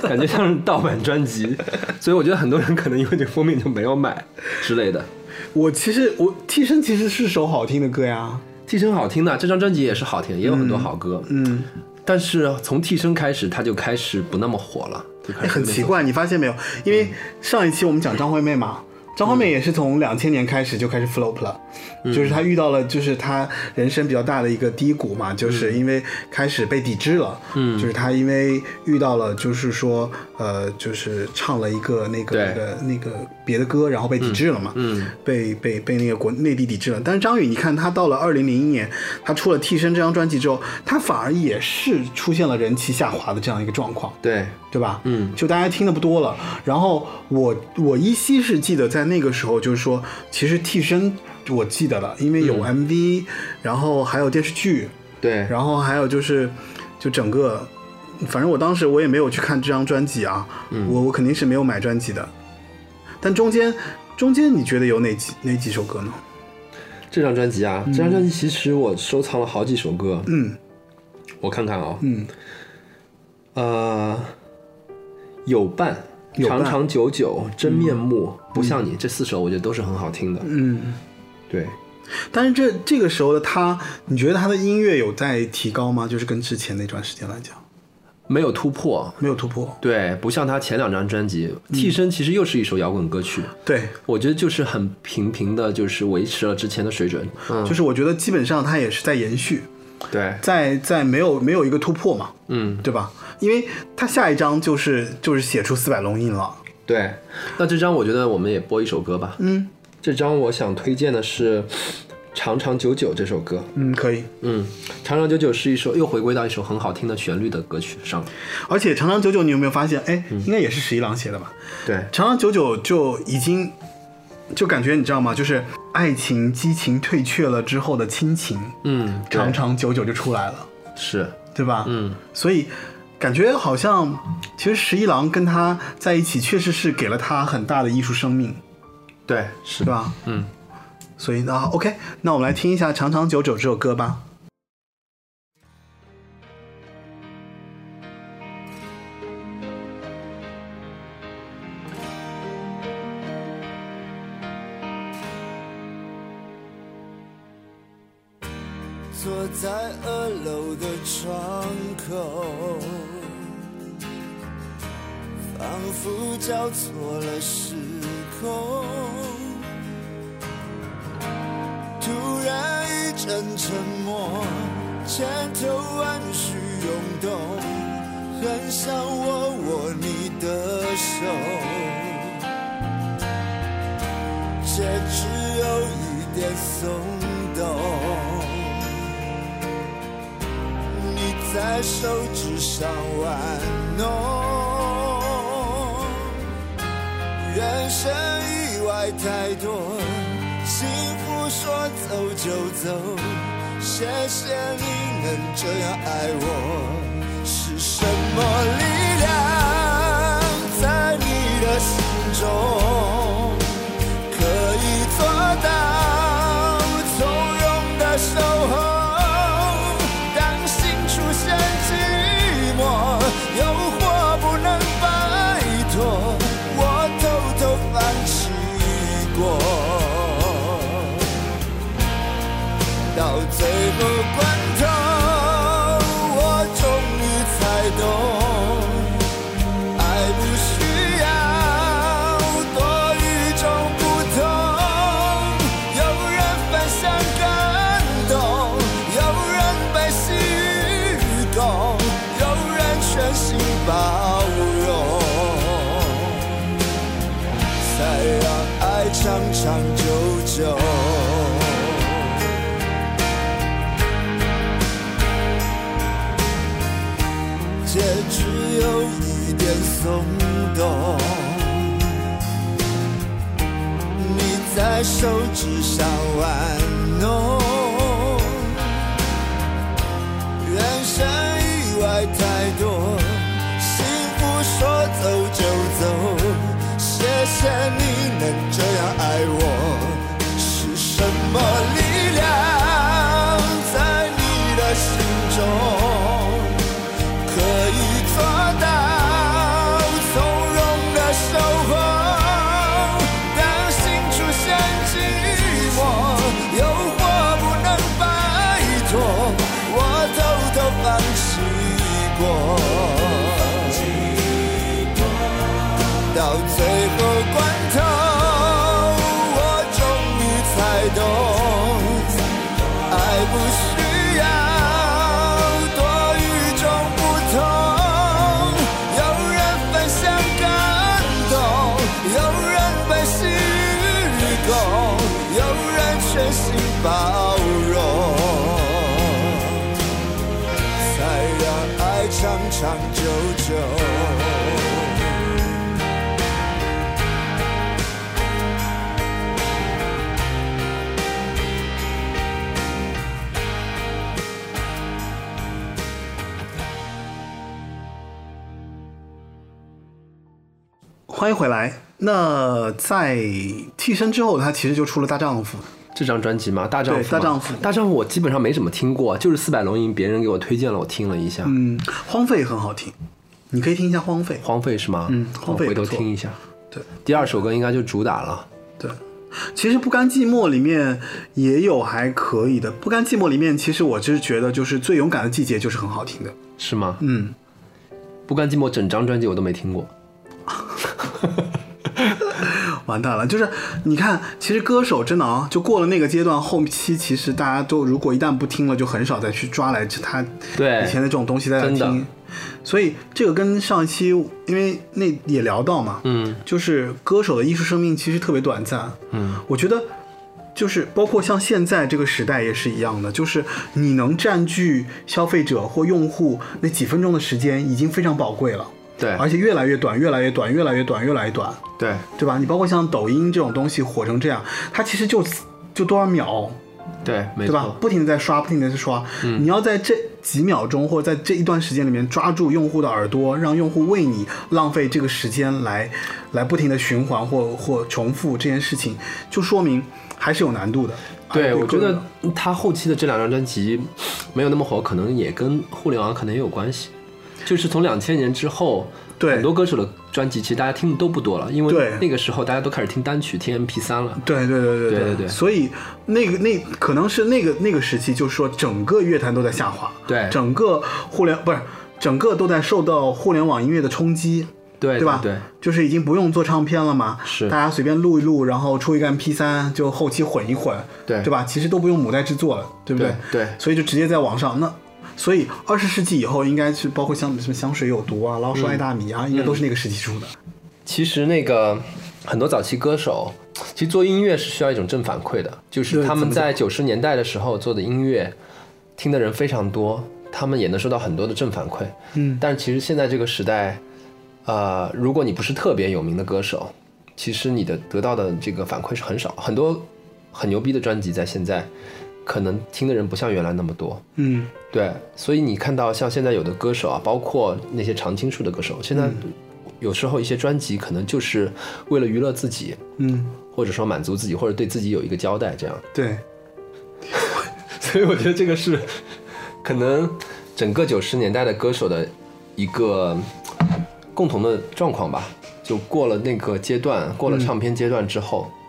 感觉像是盗版专辑，所以我觉得很多人可能因为这个封面就没有买之类的。我其实我替身其实是首好听的歌呀，替身好听的，这张专辑也是好听，也有很多好歌。嗯，但是从替身开始，他就开始不那么火了，很奇怪，你发现没有？因为上一期我们讲张惠妹嘛，张惠妹也是从两千年开始就开始 flop 了，就是她遇到了就是她人生比较大的一个低谷嘛，就是因为开始被抵制了，嗯，就是她因为遇到了就是说呃就是唱了一个那个那个那个别的歌，然后被抵制了嘛，嗯，被被被那个国内地抵制了。但是张宇，你看他到了二零零一年，他出了《替身》这张专辑之后，他反而也是出现了人气下滑的这样一个状况。对，对吧？嗯就大家听的不多了。然后我我依稀是记得在那个时候，就是说，其实替身我记得了，因为有 MV，、然后还有电视剧，对，然后还有就是就整个，反正我当时我也没有去看这张专辑啊，我我肯定是没有买专辑的。但中间中间你觉得有哪几哪几首歌呢？这张专辑啊，这张专辑其实我收藏了好几首歌，嗯我看看啊，嗯，呃，有伴。长长久久，真面目，不像你，这四首我觉得都是很好听的。嗯。对，但是这这个时候的他，你觉得他的音乐有在提高吗？就是跟之前那段时间来讲，没有突破。没有突破。对，不像他前两张专辑，替身》其实又是一首摇滚歌曲，对，我觉得就是很平平的，就是维持了之前的水准。嗯，就是我觉得基本上他也是在延续，对，在在没有没有一个突破嘛，嗯，对吧？因为他下一章就是就是写出四百龙印了，对。那这张我觉得我们也播一首歌吧。嗯这张我想推荐的是《长长久久》这首歌。嗯，可以。嗯，《长长久久》是一首又回归到一首很好听的旋律的歌曲上。而且长长久久，你有没有发现？哎，嗯应该也是十一郎写的吧？对，长长久久就已经就感觉你知道吗？就是爱情激情退却了之后的亲情，嗯，长长久久就出来了，是，对吧？嗯，所以感觉好像其实十一郎跟他在一起，确实是给了他很大的艺术生命，对，是对，吧？嗯。所以呢，OK，那我们来听一下《长长久久》这首歌吧。交错了时空。突然一阵沉默，千头万绪涌动，很想握握你的手，却只有一点松动。你在手指上玩弄，人生意外太多，幸福说走就走，谢谢你能这样爱我。是什么力只有一点松动，你在手指上玩弄，人生意外太多，幸福说走就走，谢谢你能这样爱我，是什么迎回来。那在替身之后，他其实就出了《大丈夫》。这张专辑吗？大丈夫大丈夫大丈夫我基本上没怎么听过，就是四百龙吟别人给我推荐了，我听了一下。嗯，荒废很好听，你可以听一下《荒废》。荒废是吗？嗯荒废回头听一下。对第二首歌应该就主打了。对，其实《不甘寂寞》里面也有还可以的，《不甘寂寞》里面其实我就是觉得就是最勇敢的季节就是很好听的。是吗？嗯，不甘寂寞整张专辑我都没听过。完蛋了，就是你看，其实歌手真的啊，就过了那个阶段，后期其实大家都如果一旦不听了，就很少再去抓来他对以前的这种东西再来听。所以这个跟上一期，因为那也聊到嘛，嗯就是歌手的艺术生命其实特别短暂。嗯，我觉得就是包括像现在这个时代也是一样的，就是你能占据消费者或用户那几分钟的时间已经非常宝贵了，对而且越来越短，越来越短，越来越短，越来越短。对对吧？你包括像抖音这种东西火成这样，它其实就就多少秒，对，没对吧错？。不停的在刷，不停的在刷。你要在这几秒钟或者在这一段时间里面抓住用户的耳朵，让用户为你浪费这个时间来来不停的循环或或重复这件事情，就说明还是有难度的。对，哎我觉得他后期的这两张专辑没有那么火，可能也跟互联网可能也有关系。就是从两千年之后，对很多歌手的专辑其实大家听的都不多了，因为对那个时候大家都开始听单曲、听 MP 三了。对对对对对对对所以那个那可能是那个那个时期，就是说整个乐坛都在下滑，对整个互联不是整个都在受到互联网音乐的冲击，对对吧？对，就是已经不用做唱片了嘛，是大家随便录一录，然后出一个 MP 三就后期混一混，对对吧？其实都不用母带制作了，对不对？对对所以就直接在网上那。所以二十世纪以后，应该是包括像什么香水有毒啊、老鼠爱大米嗯啊，应该都是那个时期出的。其实那个很多早期歌手，其实做音乐是需要一种正反馈的，就是他们在九十年代的时候做的音乐，听的人非常多，他们也能收到很多的正反馈。嗯但是其实现在这个时代，呃，如果你不是特别有名的歌手，其实你的得到的这个反馈是很少。很多很牛逼的专辑在现在，可能听的人不像原来那么多。嗯，对，所以你看到像现在有的歌手啊，包括那些常青树的歌手，现在嗯有时候一些专辑可能就是为了娱乐自己，嗯，或者说满足自己，或者对自己有一个交代，这样。对，所以我觉得这个是可能整个九十年代的歌手的一个共同的状况吧。就过了那个阶段，过了唱片阶段之后，嗯，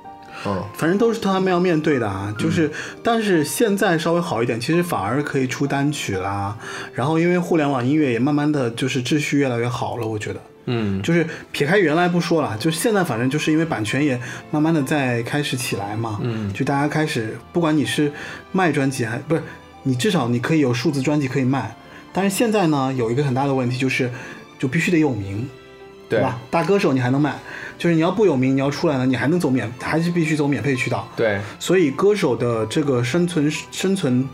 反正都是他们要面对的啊。就是，但是现在稍微好一点，其实反而可以出单曲啦。然后因为互联网音乐也慢慢的就是秩序越来越好了，我觉得。嗯，就是撇开原来不说了，就是现在反正就是因为版权也慢慢的在开始起来嘛，嗯就大家开始，不管你是卖专辑还不是，你至少你可以有数字专辑可以卖，但是现在呢有一个很大的问题就是，就必须得有名，对吧？大歌手你还能卖，就是你要不有名，你要出来呢，你还能走免，还是必须走免费渠道，对，所以歌手的这个生存生存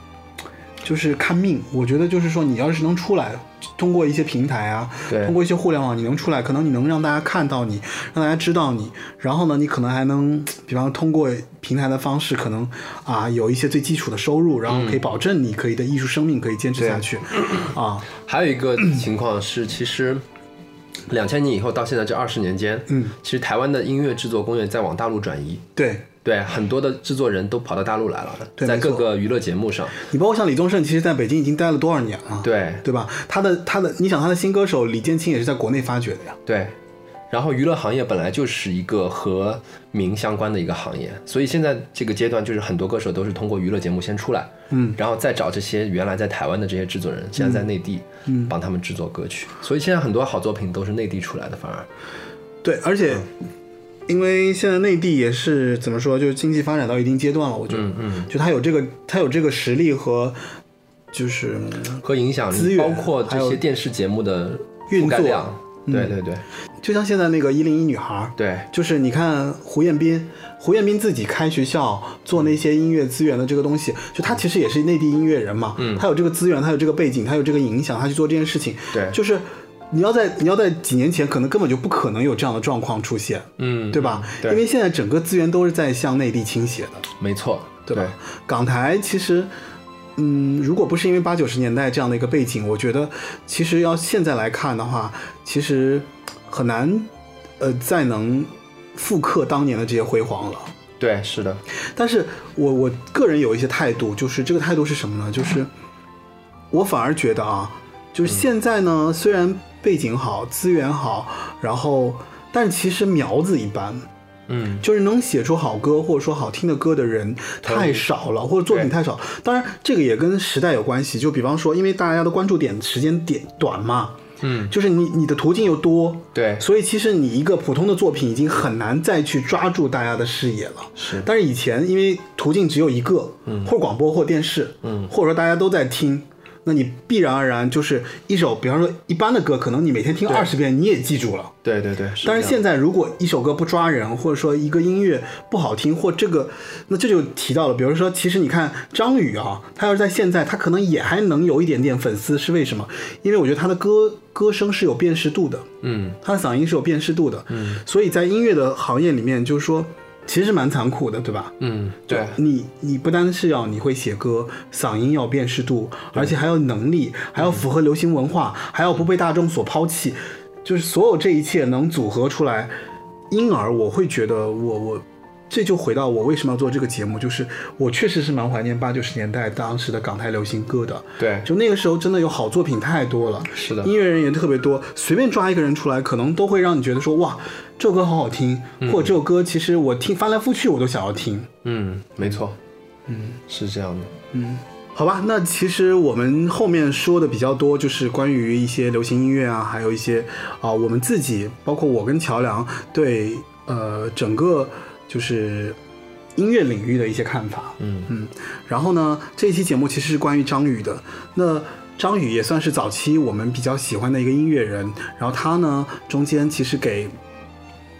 就是看命。我觉得就是说，你要是能出来，通过一些平台啊，对通过一些互联网，你能出来，可能你能让大家看到你，让大家知道你。然后呢，你可能还能，比方通过平台的方式，可能啊有一些最基础的收入，然后可以保证你可以的艺术生命可以坚持下去。啊，还有一个情况是，其实两千年以后到现在这二十年间，嗯，其实台湾的音乐制作工业在往大陆转移。对对，很多的制作人都跑到大陆来了，在各个娱乐节目上。你包括像李宗盛，其实在北京已经待了多少年了？对对吧？他的他的，你想他的新歌手李建清也是在国内发掘的呀。对，然后娱乐行业本来就是一个和名相关的一个行业，所以现在这个阶段就是很多歌手都是通过娱乐节目先出来，嗯，然后再找这些原来在台湾的这些制作人，现在在内地，嗯。帮他们制作歌曲。所以现在很多好作品都是内地出来的，反而。对，而且因为现在内地也是怎么说，就是经济发展到一定阶段了，我觉得，嗯嗯，就他有这个他有这个实力和就是和影响力，包括这些电视节目的运作。量，对对对。就像现在那个一零一女孩，对。就是你看胡彦斌，胡彦斌自己开学校做那些音乐资源的这个东西，就他其实也是内地音乐人嘛，嗯。他有这个资源，他有这个背景，他有这个影响，他去做这件事情，对，就是你要在你要在几年前，可能根本就不可能有这样的状况出现，嗯，对吧？对，因为现在整个资源都是在向内地倾斜的，没错，对吧？港台其实。嗯，如果不是因为八九十年代这样的一个背景，我觉得其实要现在来看的话，其实很难，呃，再能复刻当年的这些辉煌了。对，是的，但是我我个人有一些态度，就是这个态度是什么呢？就是我反而觉得啊，就是现在呢，虽然背景好、资源好，然后，但其实苗子一般，嗯，就是能写出好歌或者说好听的歌的人太少了，或者作品太少。当然，这个也跟时代有关系。就比方说，因为大家的关注点时间点短嘛，嗯，就是你你的途径又多，对，所以其实你一个普通的作品已经很难再去抓住大家的视野了。是，但是以前因为途径只有一个，嗯或广播或电视，嗯或者说大家都在听，那你必然而然就是一首，比方说一般的歌，可能你每天听二十遍你也记住了。对对对，但是现在如果一首歌不抓人，或者说一个音乐不好听，或这个，那这就提到了，比如说，其实你看张宇啊，他要是在现在，他可能也还能有一点点粉丝，是为什么？因为我觉得他的歌歌声是有辨识度的，嗯他的嗓音是有辨识度的，嗯，所以在音乐的行业里面，就是说，其实蛮残酷的，对吧？嗯，对，你你不单是要你会写歌，嗓音要辨识度，而且还要能力，还要符合流行文化，还要不被大众所抛弃，就是所有这一切能组合出来，因而我会觉得我我。这就回到我为什么要做这个节目，就是我确实是蛮怀念八九十年代当时的港台流行歌的。对，就那个时候真的有好作品太多了，是的。音乐人也特别多，随便抓一个人出来，可能都会让你觉得说哇，这首歌好好听，或者这首歌其实我听翻来覆去我都想要听。嗯，没错，嗯，是这样的，嗯。好吧，那其实我们后面说的比较多，就是关于一些流行音乐啊，还有一些啊、我们自己，包括我跟乔梁对呃整个就是音乐领域的一些看法。嗯。嗯，然后呢，这一期节目其实是关于张宇的。那张宇也算是早期我们比较喜欢的一个音乐人，然后他呢中间其实给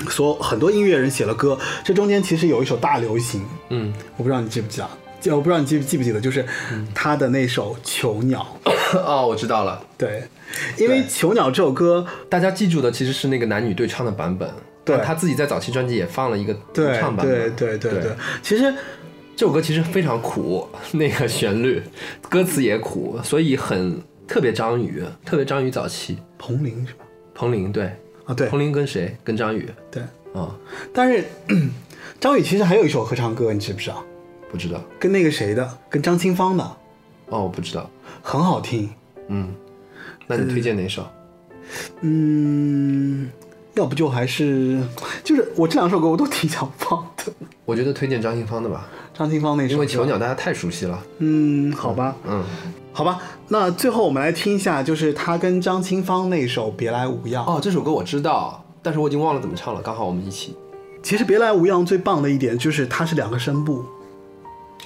所很多音乐人写了歌，这中间其实有一首大流行，嗯，我不知道你记不记得，就我不知道你记不记不记得，就是他的那首《囚鸟》。哦，我知道了，对，因为《囚鸟》这首歌，大家记住的其实是那个男女对唱的版本，对。他自己在早期专辑也放了一个独唱版对本，对对对。对，其实这首歌其实非常苦，那个旋律，歌词也苦，所以很特别张宇，特别张宇早期。彭羚是吧？彭羚对，啊，对。彭羚跟谁？跟张宇。对，啊、但是 张宇其实还有一首合唱歌，你知不知道？不知道。跟那个谁的，跟张清芳的，哦，我不知道，很好听。嗯，那你推荐哪首？嗯，要不就还是就是我这两首歌我都挺想放的。我觉得推荐张清芳的吧，张清芳那首，因为囚鸟大家太熟悉了。嗯，好吧，嗯，好吧，那最后我们来听一下，就是他跟张清芳那首《别来无恙》。哦，这首歌我知道，但是我已经忘了怎么唱了。刚好我们一起。其实《别来无恙》最棒的一点就是它是两个声部，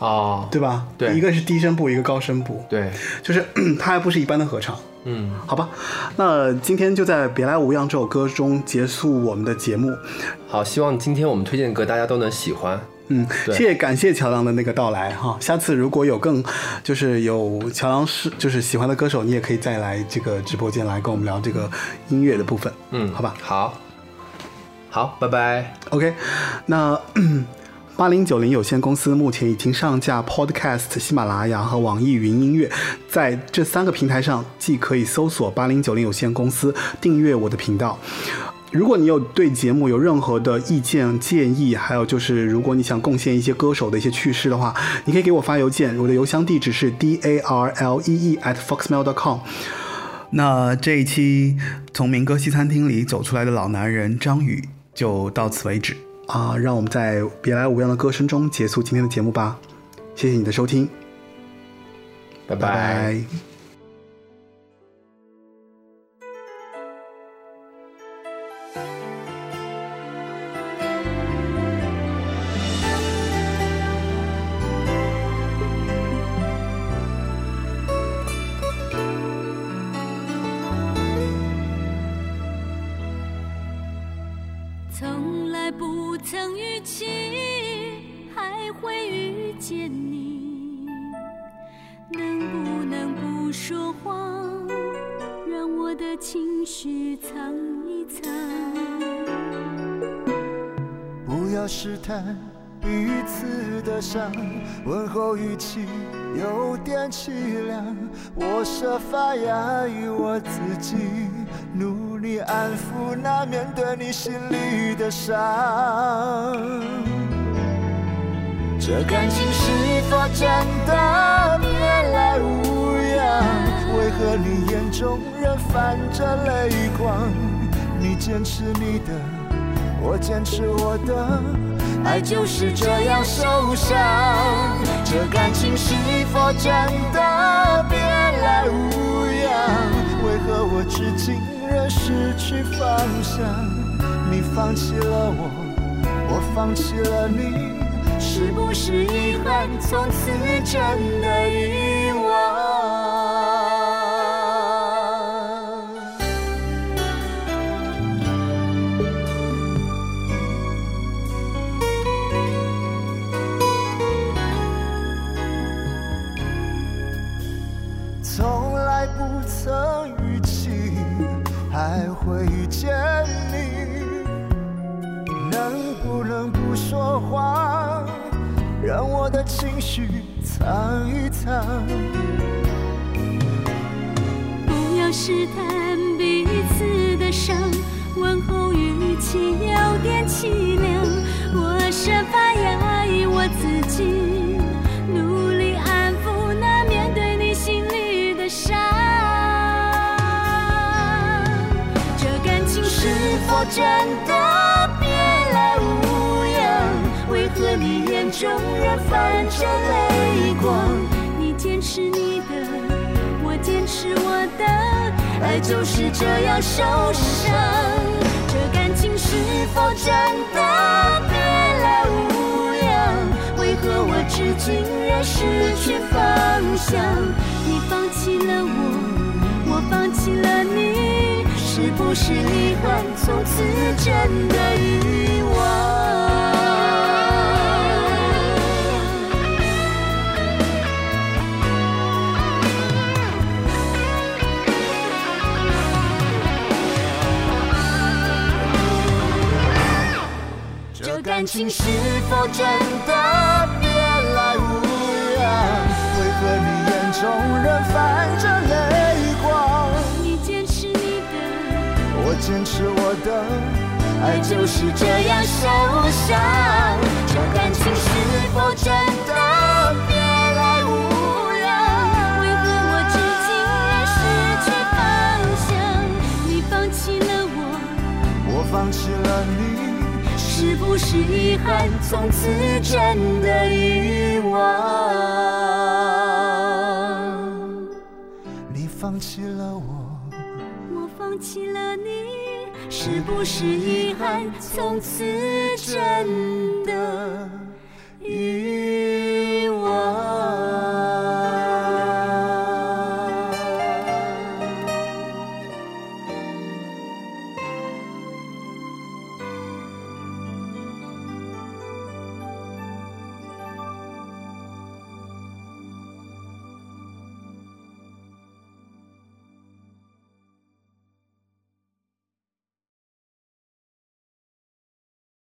哦，对吧？对一个是低声部，一个高声部，对，就是 它还不是一般的合唱。嗯，好吧，那今天就在《别来无恙》这首歌中结束我们的节目。好，希望今天我们推荐的歌大家都能喜欢。嗯，谢谢感谢乔梁的那个到来哈。下次如果有更就是有乔梁是就是喜欢的歌手，你也可以再来这个直播间来跟我们聊这个音乐的部分。嗯，好吧好，好，拜拜。OK，那八零九零有限公司目前已经上架 Podcast、喜马拉雅和网易云音乐，在这三个平台上，既可以搜索八零九零有限公司，订阅我的频道。如果你有对节目有任何的意见建议，还有就是如果你想贡献一些歌手的一些趣事的话，你可以给我发邮件，我的邮箱地址是 d a r l e e at foxmail dot com。那这一期从民歌西餐厅里走出来的老男人张宇就到此为止啊！让我们在别来无恙的歌声中结束今天的节目吧。谢谢你的收听，拜拜心里的伤。这感情是否真的别来无恙？为何你眼中仍泛着泪光？你坚持你的。我坚持我的，爱就是这样受伤。这感情是否真的别来无恙？为何我至今仍失去方向？你放弃了我，我放弃了你，是不是遗憾？从此真的遗说谎，让我的情绪藏一藏？不要试探彼此的伤，问候语气有点凄凉。我设法压抑我自己，努力安抚那面对你心里的伤。这感情是否真的中仍泛着泪光？你坚持你的。我坚持我的，爱就是这样受伤。这感情是否真的别来无恙？为何我至今仍失去方向？你放弃了我，我放弃了你，是不是遗憾？从此真的感情是否真的别来无恙？为何你眼中仍泛着泪光？你坚持你的。我坚持我的，爱就是这样受伤。这感情是否真的别来无恙？为何我至今仍失去方向？你放弃了我，我放弃了你从此真的遗忘。你放弃了我，我放弃了你，是不是遗憾？从此真的遗